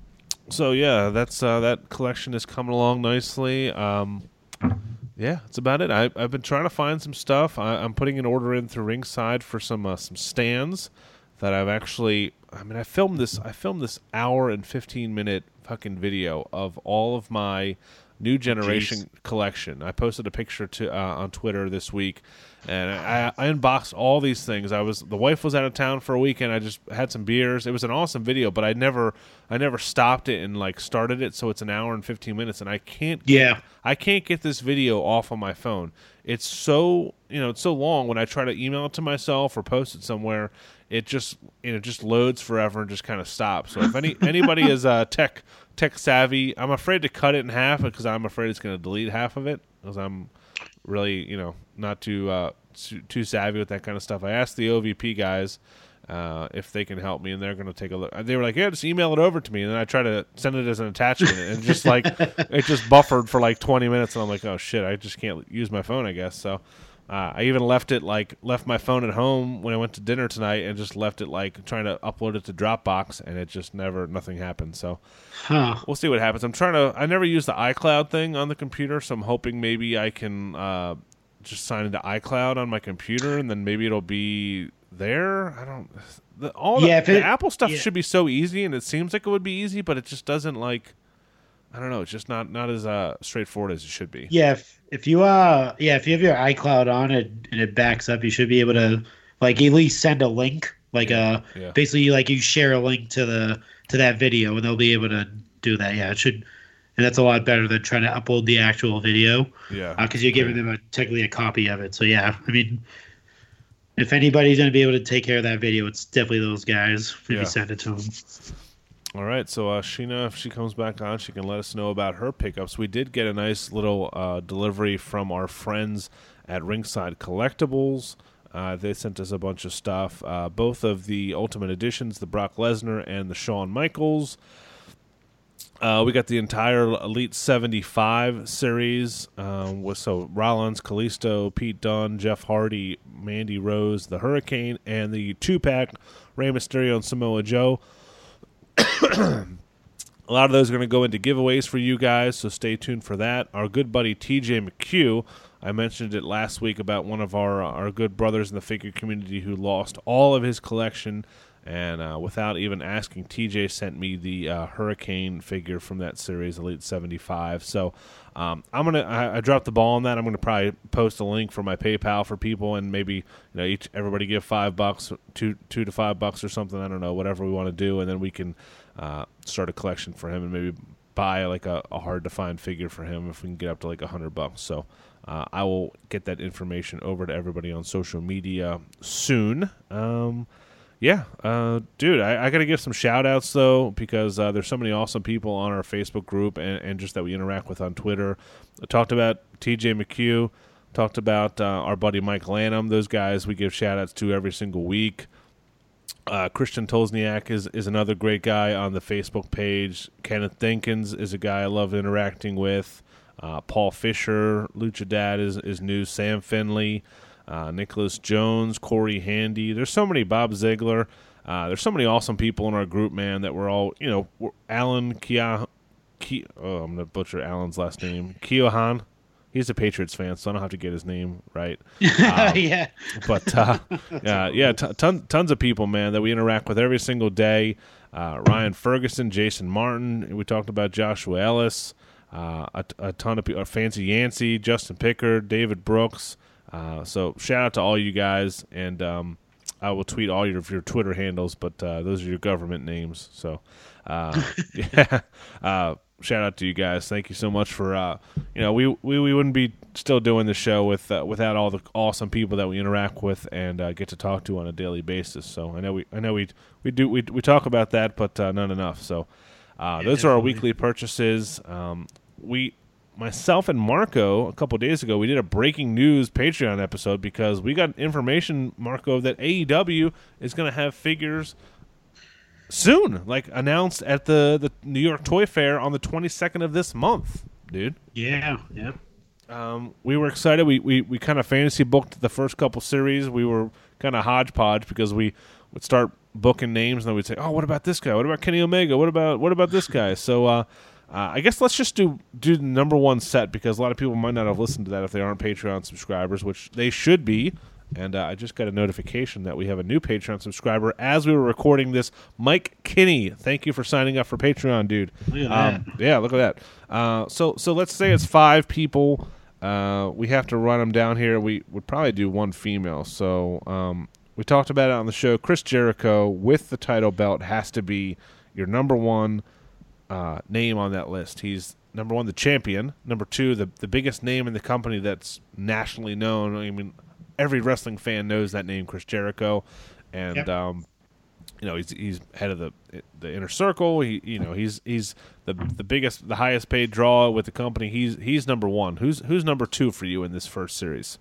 so yeah, that's uh, that collection is coming along nicely. Um, yeah, that's about it. I, I've been trying to find some stuff. I, I'm putting an order in through Ringside for some uh, some stands that I've actually. I mean, I filmed this. I filmed this hour and 15 minute fucking video of all of my new generation collection. I posted a picture to uh, on Twitter this week, and I, I unboxed all these things. I was the wife was out of town for a weekend. I just had some beers. It was an awesome video, but I never I never stopped it and like started it. So it's an hour and 15 minutes, and I can't Yeah. I can't get this video off on my phone. It's so you know it's so long. When I try to email it to myself or post it somewhere, it just you know just loads forever and just kind of stops. So if any anybody is uh, tech tech savvy, I'm afraid to cut it in half because I'm afraid it's going to delete half of it because I'm really you know not too uh, too, too savvy with that kind of stuff. I asked the OVP guys. Uh, if they can help me, and they're going to take a look. They were like, "Yeah, just email it over to me," and then I try to send it as an attachment, and just like it just buffered for like 20 minutes, and I'm like, "Oh shit, I just can't use my phone, I guess." So uh, I even left it like left my phone at home when I went to dinner tonight, and just left it like trying to upload it to Dropbox, and it just never nothing happened. So Huh. we'll see what happens. I'm trying to. I never use the iCloud thing on the computer, so I'm hoping maybe I can uh, just sign into iCloud on my computer, and then maybe it'll be there. I don't. The, all Yeah, the, if the Apple stuff yeah. should be so easy, and it seems like it would be easy, but it just doesn't like. I don't know. It's just not not as uh, straightforward as it should be. Yeah, if, if you uh yeah, if you have your iCloud on it and it backs up, you should be able to like at least send a link. Like uh Yeah. basically like you share a link to the to that video, and they'll be able to do that. Yeah, it should, and that's a lot better than trying to upload the actual video Yeah. because you're giving them a technically a copy of it. So yeah, I mean, if anybody's gonna be able to take care of that video, it's definitely those guys. If Yeah. you send it to them. All right, so uh, Sheena, if she comes back on, she can let us know about her pickups. We did get a nice little uh, delivery from our friends at Ringside Collectibles. Uh, they sent us a bunch of stuff, uh, both of the Ultimate Editions, the Brock Lesnar and the Shawn Michaels. Uh, we got the entire Elite 75 series um, with so Rollins, Kalisto, Pete Dunne, Jeff Hardy, Mandy Rose, the Hurricane, and the two pack Rey Mysterio and Samoa Joe. A lot of those are going to go into giveaways for you guys, so stay tuned for that. Our good buddy TJ McHugh, I mentioned it last week about one of our our good brothers in the figure community who lost all of his collection, and uh, without even asking, TJ sent me the uh, Hurricane figure from that series, Elite seventy five. So um, I'm gonna I, I dropped the ball on that. I'm gonna probably post a link for my PayPal for people, and maybe you know each everybody give five bucks, two two to five bucks or something. I don't know, whatever we want to do, and then we can uh, start a collection for him and maybe buy like a, a hard to find figure for him if we can get up to like a hundred bucks. So uh, I will get that information over to everybody on social media soon. Um, yeah, uh, dude, I, I got to give some shout outs though because uh, there's so many awesome people on our Facebook group and, and just that we interact with on Twitter. I talked about TJ McHugh, talked about uh, our buddy Mike Lanham. Those guys we give shout outs to every single week. Uh, Christian Tolzniak is, is another great guy on the Facebook page. Kenneth Dinkins is a guy I love interacting with. Uh, Paul Fisher, Lucha Dad is, is new. Sam Finley, uh, Nicholas Jones, Corey Handy. There's so many. Bob Ziegler. Uh, there's so many awesome people in our group, man. That we're all you know. Alan Kia, Ki, oh, I'm gonna butcher Alan's last name. Keohan. He's a Patriots fan, so I don't have to get his name right. Um, yeah. but uh, yeah, yeah, t- ton, tons of people, man, that we interact with every single day. Uh, Ryan Ferguson, Jason Martin. We talked about Joshua Ellis. Uh, a, a ton of people. Fancy Yancey, Justin Pickard, David Brooks. Uh, so shout out to all you guys, and um, I will tweet all your your Twitter handles, but uh, those are your government names. So uh, yeah, uh, shout out to you guys. Thank you so much for uh, you know we, we we wouldn't be still doing the show with uh, without all the awesome people that we interact with and uh, get to talk to on a daily basis. So I know we I know we we do we we talk about that, but uh, not enough. So uh, those are our weekly purchases. Um, we myself and Marco a couple days ago we did a breaking news Patreon episode because we got information Marco that AEW is going to have figures soon, like announced at the the New York Toy Fair on the 22nd of this month, dude. Yeah. Yeah. Um, we were excited. We we, we kind of fantasy booked the first couple series. We were kind of hodgepodge because we would start booking names and then we'd say, "Oh, what about this guy? What about Kenny Omega? What about what about this guy?" So uh, uh, I guess let's just do do the number one set because a lot of people might not have listened to that if they aren't Patreon subscribers, which they should be. And uh, I just got a notification that we have a new Patreon subscriber as we were recording this. Mike Kinney, thank you for signing up for Patreon, dude. Look Um, yeah, look at that. Uh, so so let's say it's five people. Uh, we have to run them down here. We would probably do one female. So um, we talked about it on the show. Chris Jericho with the title belt has to be your number one uh, name on that list. He's number one, the champion. Number two, the the biggest name in the company that's nationally known. I mean, every wrestling fan knows that name, Chris Jericho, and Yep. um, you know he's he's head of the the inner circle. He you know he's he's the the biggest, the highest paid draw with the company. He's he's number one. Who's who's number two for you in this first series?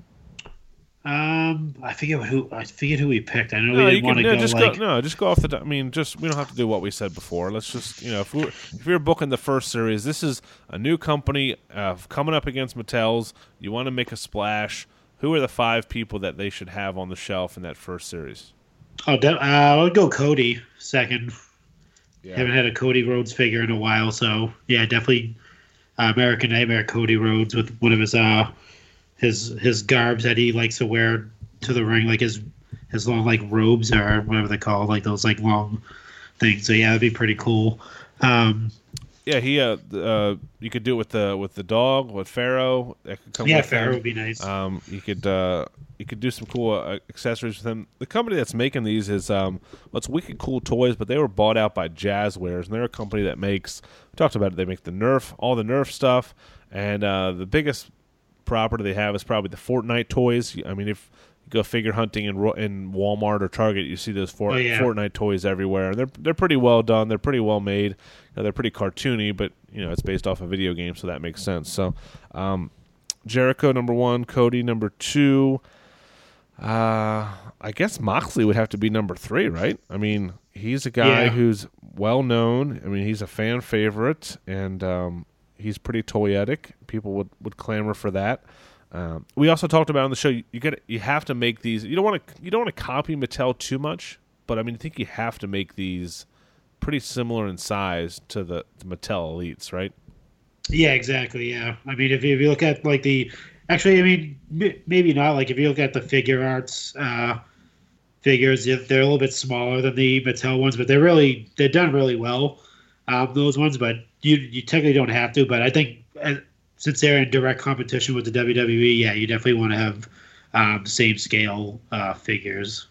Um, I forget who I forget who we picked. I know No, we didn't want to no, go just like go no, just go off the. I mean, just we don't have to do what we said before. Let's just you know if we if we are booking the first series, this is a new company uh, coming up against Mattel's. You want to make a splash. Who are the five people that they should have on the shelf in that first series? Oh, de- uh, I would go Cody second. Yeah. Haven't had a Cody Rhodes figure in a while, so yeah, definitely uh, American Nightmare Cody Rhodes with one of his uh his his garbs that he likes to wear to the ring, like his his long like robes or whatever they call like those like long things. So yeah, that'd be pretty cool. Um, yeah, he uh, uh you could do it with the with the dog with Pharaoh. That could come Yeah, Pharaoh would be nice. Um, you could uh, you could do some cool uh, accessories with him. The company that's making these is um, well, it's Wicked Cool Toys, but they were bought out by Jazwares, and they're a company that makes. We talked about it. They make the Nerf, all the Nerf stuff, and uh, the biggest property they have is probably the Fortnite toys. I mean, if you go figure hunting in in Walmart or Target, you see those for- Oh, yeah. Fortnite toys everywhere. And they're they're pretty well done. They're pretty well made. You know, they're pretty cartoony, but you know it's based off a video game, so that makes sense. So, um, Jericho number one, Cody number two. Uh, I guess Moxley would have to be number three, right? I mean, he's a guy Yeah. who's well known. I mean, he's a fan favorite, and um, he's pretty toyetic. People would, would clamor for that. Um, we also talked about on the show. You, you you have to make these. You don't want to you don't want to copy Mattel too much, but I mean, I think you have to make these pretty similar in size to the, the Mattel Elites, right? Yeah, exactly. Yeah, I mean, if you, if you look at like the, actually, I mean, maybe not. Like if you look at the Figuarts uh, figures, they're a little bit smaller than the Mattel ones, but they're really they're done really well. Um, those ones, but you you technically don't have to. But I think uh, since they're in direct competition with the WWE, yeah, you definitely want to have um, same scale uh, figures.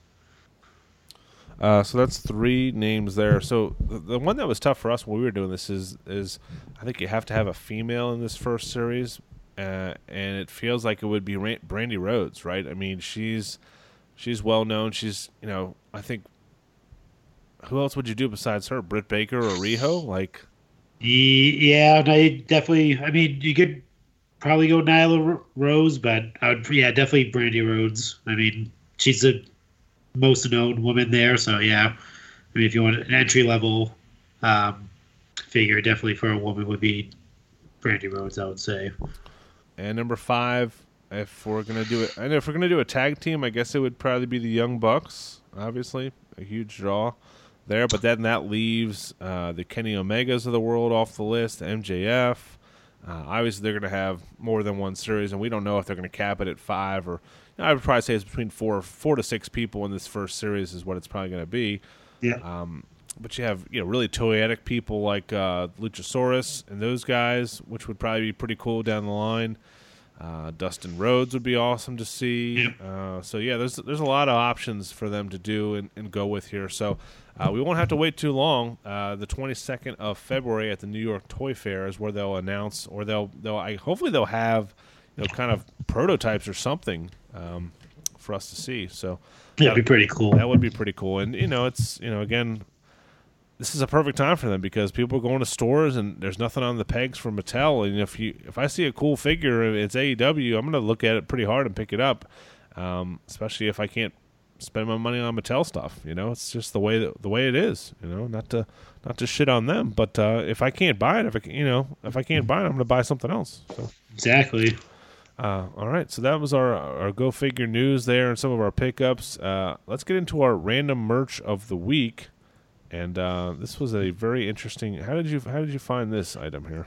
Uh, so that's three names there. So the, one that was tough for us when we were doing this is is I think you have to have a female in this first series, uh, and it feels like it would be Brandi Rhodes, right? I mean, she's she's well known. She's you know I think who else would you do besides her? Britt Baker or Riho? Like Yeah, no, definitely. I mean, you could probably go Nyla Rose, but I would, yeah, definitely Brandi Rhodes. I mean, she's the most known woman there, so yeah. I mean, if you want an entry level um, figure, definitely for a woman would be Brandi Rhodes. I would say. And number five, if we're gonna do it, and if we're gonna do a tag team, I guess it would probably be the Young Bucks. Obviously, a huge draw there. But then that leaves uh, the Kenny Omegas of the world off the list. MJF. Uh, obviously, they're gonna have more than one series, and we don't know if they're gonna cap it at five or. I would probably say it's between four, four to six people in this first series is what it's probably gonna be. Yeah. Um, but you have you know really toyetic people like uh, Luchasaurus and those guys, which would probably be pretty cool down the line. Uh, Dustin Rhodes would be awesome to see. Uh, so yeah, there's there's a lot of options for them to do and, and go with here. So uh, we won't have to wait too long. Uh, the 22nd of February at the New York Toy Fair is where they'll announce, or they'll they'll I, hopefully they'll have you know kind of prototypes or something um, for us to see. So That'd be pretty cool. that would be pretty cool. And you know, it's you know, again, this is a perfect time for them because people are going to stores and there's nothing on the pegs for Mattel. And if you if I see a cool figure, and it's AEW, I'm going to look at it pretty hard and pick it up. Um, especially if I can't spend my money on Mattel stuff. You know, it's just the way that, the way it is. You know, not to not to shit on them, but uh, if I can't buy it, if I can, you know, if I can't buy it, I'm going to buy something else. So. Exactly. Uh, all right, so that was our our go figure news there and some of our pickups. Uh, let's get into our random merch of the week, and uh, this was a very interesting. How did you how did you find this item here?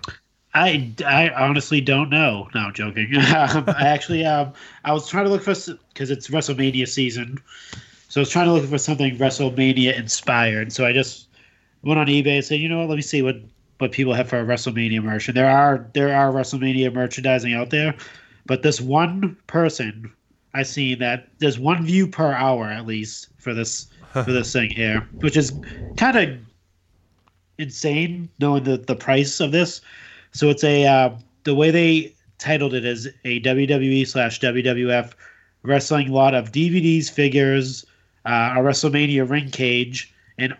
I, I honestly don't know. No, joking. um, I actually um I was trying to look for because it's WrestleMania season, so I was trying to look for something WrestleMania inspired. So I just went on eBay and said, you know what, let me see what what people have for WrestleMania merch. And there are there are WrestleMania merchandising out there, but this one person I see that there's one view per hour at least for this for this thing here, which is kind of insane knowing the the price of this. So it's a uh, the way they titled it is a WWE slash WWF wrestling lot of DVDs, figures, uh, a WrestleMania ring cage, and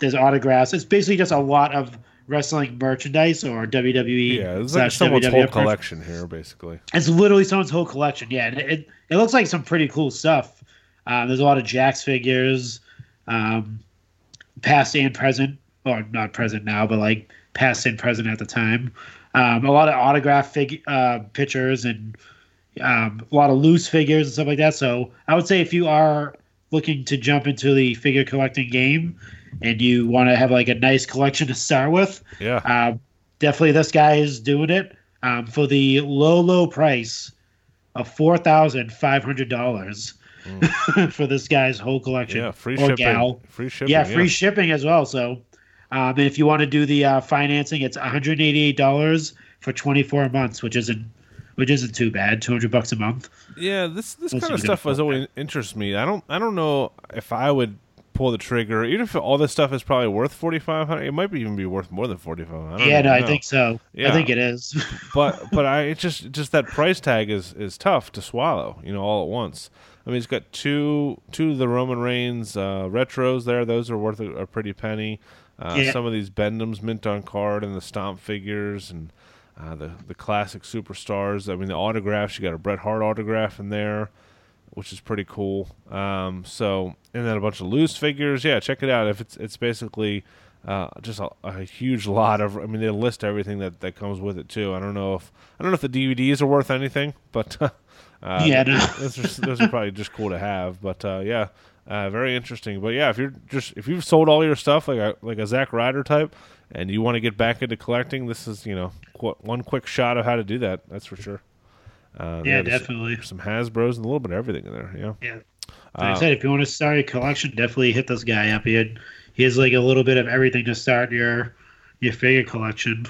there's autographs. It's basically just a lot of wrestling merchandise or WWE. Yeah, it's like someone's WWF whole merch- collection here, basically. It's literally someone's whole collection. Yeah, and it it looks like some pretty cool stuff. Um, there's a lot of Jakks figures, um, past and present, or not present now, but like past and present at the time. Um, a lot of autograph fig- uh, pictures and um, a lot of loose figures and stuff like that. So I would say if you are looking to jump into the figure collecting game and you want to have like a nice collection to start with, Yeah, uh, definitely, this guy is doing it um, for the low, low price of four thousand five hundred dollars for this guy's whole collection. yeah, free or shipping, gal. free shipping. Yeah, free shipping as well. So Um, and if you want to do the uh, financing, it's one hundred eighty-eight dollars for twenty-four months, which isn't which isn't too bad. Two hundred bucks a month. Yeah, this this kind of stuff was always interests me. I don't I don't know if I would pull the trigger, even if all this stuff is probably worth forty five hundred. It might be even be worth more than forty five. Yeah, no, I think so. Yeah. I think it is. but but I it's just just that price tag is is tough to swallow. You know, all at once. I mean, he's got two two of the Roman Reigns uh, retros there. Those are worth a, a pretty penny. Uh, Yeah. Some of these Bend-Ems mint on card and the stomp figures and uh, the the classic superstars. I mean, the autographs. You got a Bret Hart autograph in there, which is pretty cool. Um, so and then a bunch of loose figures. Yeah, check it out. If it's it's basically uh, just a, a huge lot of. I mean, they list everything that, that comes with it too. I don't know if I don't know if the DVDs are worth anything, but uh, Yeah, those are those are probably just cool to have. But uh, yeah, uh, very interesting. But yeah, if you're just if you've sold all your stuff like a like a Zack Ryder type, and you want to get back into collecting, this is you know qu- one quick shot of how to do that. That's for sure. Uh, Yeah, there's definitely. Some Hasbro's and a little bit of everything in there. Yeah. Yeah. Like Uh, I said, if you want to start a collection, definitely hit this guy up. He had, he has like a little bit of everything to start your your figure collection.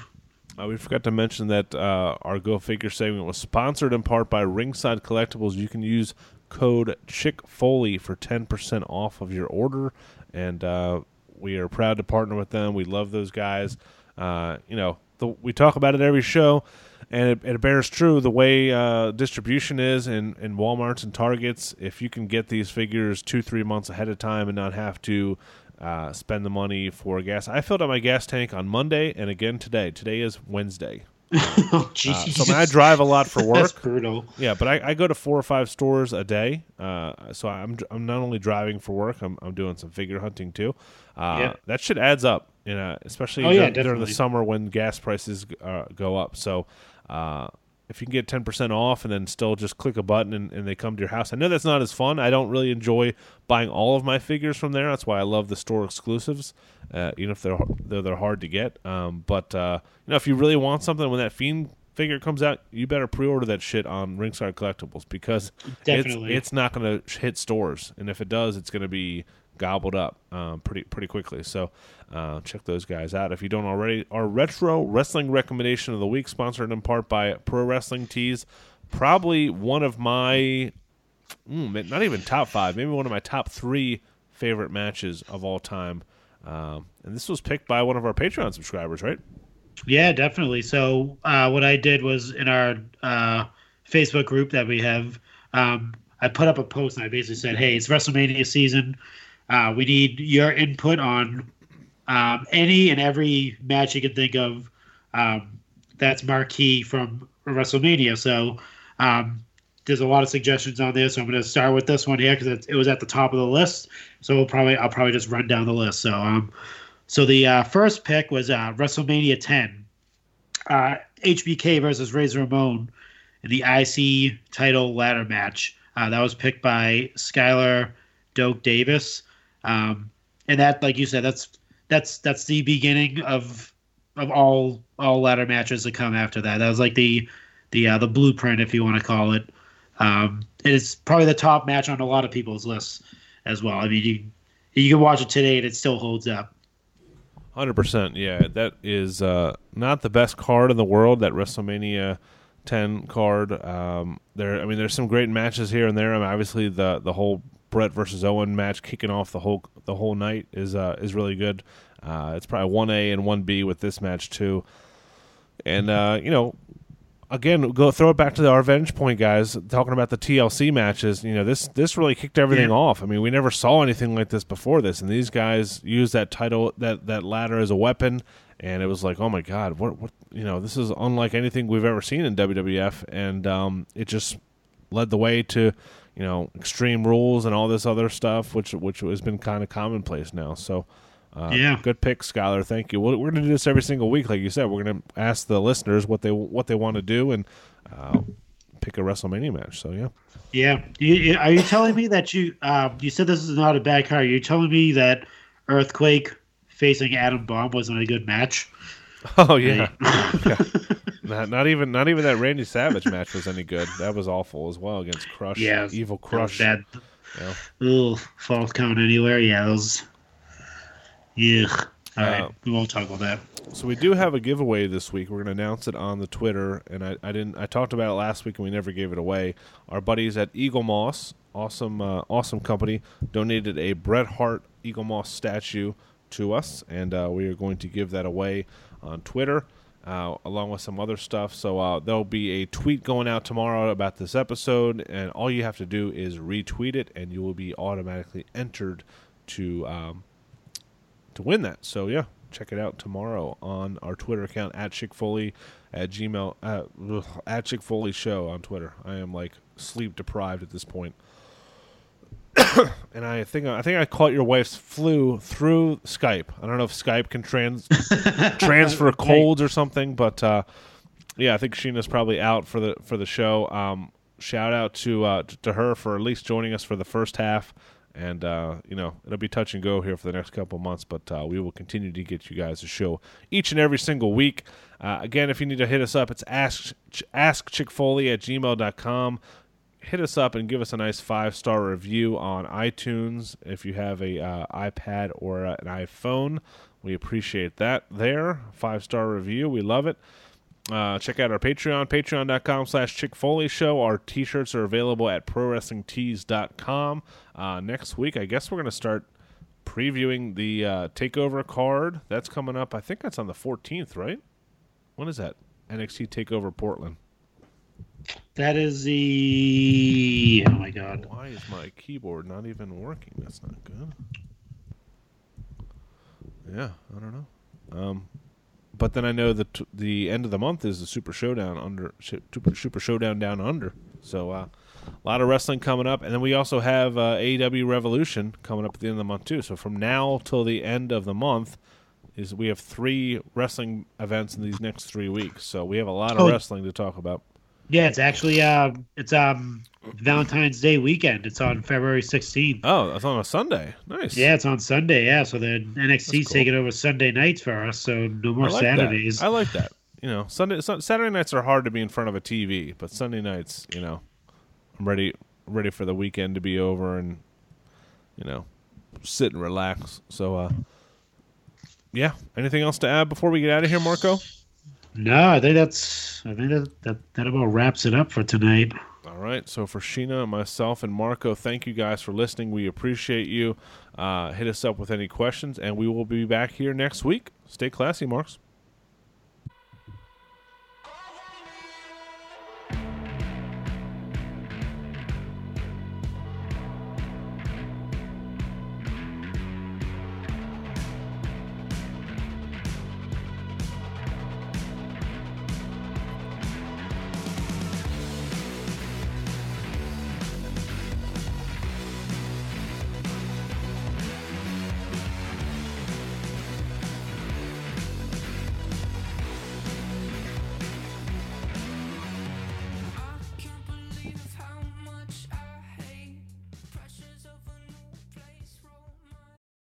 Uh, we forgot to mention that uh, our Go Figure segment was sponsored in part by Ringside Collectibles. You can use code Chick Foley for ten percent off of your order, and uh, we are proud to partner with them. We love those guys. Uh, you know, the, we talk about it every show, and it, it bears true. The way uh, distribution is in, in WalMarts and Targets, if you can get these figures two, three months ahead of time and not have to uh, spend the money for gas. I filled up my gas tank on Monday and again today. Today is Wednesday. oh, Uh, so I, mean, I drive a lot for work. brutal. Yeah, but I, I go to four or five stores a day. Uh, so I'm I'm not only driving for work, I'm I'm doing some figure hunting too. Uh, Yeah. That shit adds up, you know, especially Oh, yeah, during, during the summer when gas prices uh, go up. So uh, if you can get ten percent off and then still just click a button and, and they come to your house, I know that's not as fun. I don't really enjoy buying all of my figures from there. That's why I love the store exclusives, uh, even if they're they're, they're hard to get. Um, but uh, you know, if you really want something when that fiend figure comes out, you better pre-order that shit on Ringside Collectibles because Definitely. it's, it's not going to hit stores, and if it does, it's going to be gobbled up um, pretty pretty quickly. So uh, check those guys out if you don't already. Our retro wrestling recommendation of the week, sponsored in part by Pro Wrestling Tees, probably one of my mm, not even top five, maybe one of my top three favorite matches of all time. Um, and this was picked by one of our Patreon subscribers, right? Yeah, definitely. So uh, what I did was in our uh, Facebook group that we have, um, I put up a post and I basically said, "Hey, it's WrestleMania season. Uh, we need your input on um, any and every match you can think of um, that's marquee from WrestleMania." So um, there's a lot of suggestions on there. So I'm going to start with this one here because it was at the top of the list. So we'll probably I'll probably just run down the list. So um, so the uh, first pick was uh, WrestleMania 10, uh, HBK versus Razor Ramon in the IC title ladder match. Uh, that was picked by Skylar Doak Davis, um, and that, like you said, that's that's that's the beginning of of all all ladder matches that come after that. That was like the the uh, the blueprint, if you want to call it. Um, it's probably the top match on a lot of people's lists as well. I mean, you you can watch it today and it still holds up. Hundred percent, yeah. That is uh, not the best card in the world. That WrestleMania ten card. Um, there, I mean, there's some great matches here and there. I mean, obviously the the whole Bret versus Owen match kicking off the whole the whole night is uh, is really good. Uh, it's probably one A and one B with this match too. And uh, you know, again, go throw it back to our revenge point, guys. Talking about the TLC matches, you know, this this really kicked everything Yeah. off. I mean, we never saw anything like this before this, and these guys used that title, that that ladder as a weapon, and it was like, oh my god, what what you know, this is unlike anything we've ever seen in WWF, and um, it just led the way to you know extreme rules and all this other stuff, which which has been kind of commonplace now. So. Uh, Yeah. good pick, Skylar. Thank you. We're, we're going to do this every single week, like you said. We're going to ask the listeners what they what they want to do and uh, pick a WrestleMania match. So yeah, Yeah. You, you- are you telling me that you um, you said this is not a bad card? Are you telling me that Earthquake facing Adam Bomb wasn't a good match? oh yeah, Yeah. Not, not even not even that Randy Savage match was any good. That was awful as well against Crush. Yeah. Evil That Crush. Bad. Yeah. Ugh, false count anywhere. Yeah, those. Yeah. All right, Uh, we won't talk about that. So we do have a giveaway this week. We're going to announce it on the Twitter, and I, I didn't. I talked about it last week, and we never gave it away. Our buddies at Eaglemoss, awesome, uh, awesome company, donated a Bret Hart Eaglemoss statue to us, and uh, we are going to give that away on Twitter. Uh, along with some other stuff. So uh, there'll be a tweet going out tomorrow about this episode, and all you have to do is retweet it, and you will be automatically entered to um, to win that. So yeah, check it out tomorrow on our Twitter account at Chick Foley at Gmail uh, at Chick Foley Show on Twitter. I am like sleep deprived at this point. and I think I think I caught your wife's flu through Skype. I don't know if Skype can trans transfer colds or something, but uh, yeah, I think Sheena's probably out for the for the show. Um, shout out to uh, to her for at least joining us for the first half, and uh, you know it'll be touch and go here for the next couple of months, but uh, we will continue to get you guys a show each and every single week. Uh, again, if you need to hit us up, it's ask ask chickfoley at gmail.com. Hit us up and give us a nice five star review on iTunes if you have a uh, iPad or an iPhone. We appreciate that there. Five star review. We love it. Uh, check out our Patreon, patreon.com slash Chick Foley Show. Our t shirts are available at prowrestlingtees.com. Uh, next week, I guess we're going to start previewing the uh, TakeOver card. That's coming up. I think that's on the 14th, right? When is that? NXT TakeOver Portland. That is the. Oh my god. Why is my keyboard not even working? That's not good. Yeah, I don't know. Um, but then I know that t- the end of the month is the Super Showdown under Super, Super Showdown down under. So uh, a lot of wrestling coming up, and then we also have uh, AEW Revolution coming up at the end of the month too. So from now till the end of the month is we have three wrestling events in these next three weeks. So we have a lot of Oh. wrestling to talk about. Yeah, it's actually uh, it's um Valentine's Day weekend. It's on February 16th. Oh, that's on a Sunday. Nice. Yeah, it's on Sunday. Yeah, so then NXT's cool. taking over Sunday nights for us. So no more I like Saturdays. That. I like that. You know, Sunday Sun- Saturday nights are hard to be in front of a TV, but Sunday nights, you know, I'm ready ready for the weekend to be over and you know, sit and relax. So uh yeah, anything else to add before we get out of here, Marco? No, I think that's I think that, that that about wraps it up for tonight. All right. So for Sheena, myself, and Marco, thank you guys for listening. We appreciate you. Uh, hit us up with any questions, and we will be back here next week. Stay classy, Marks.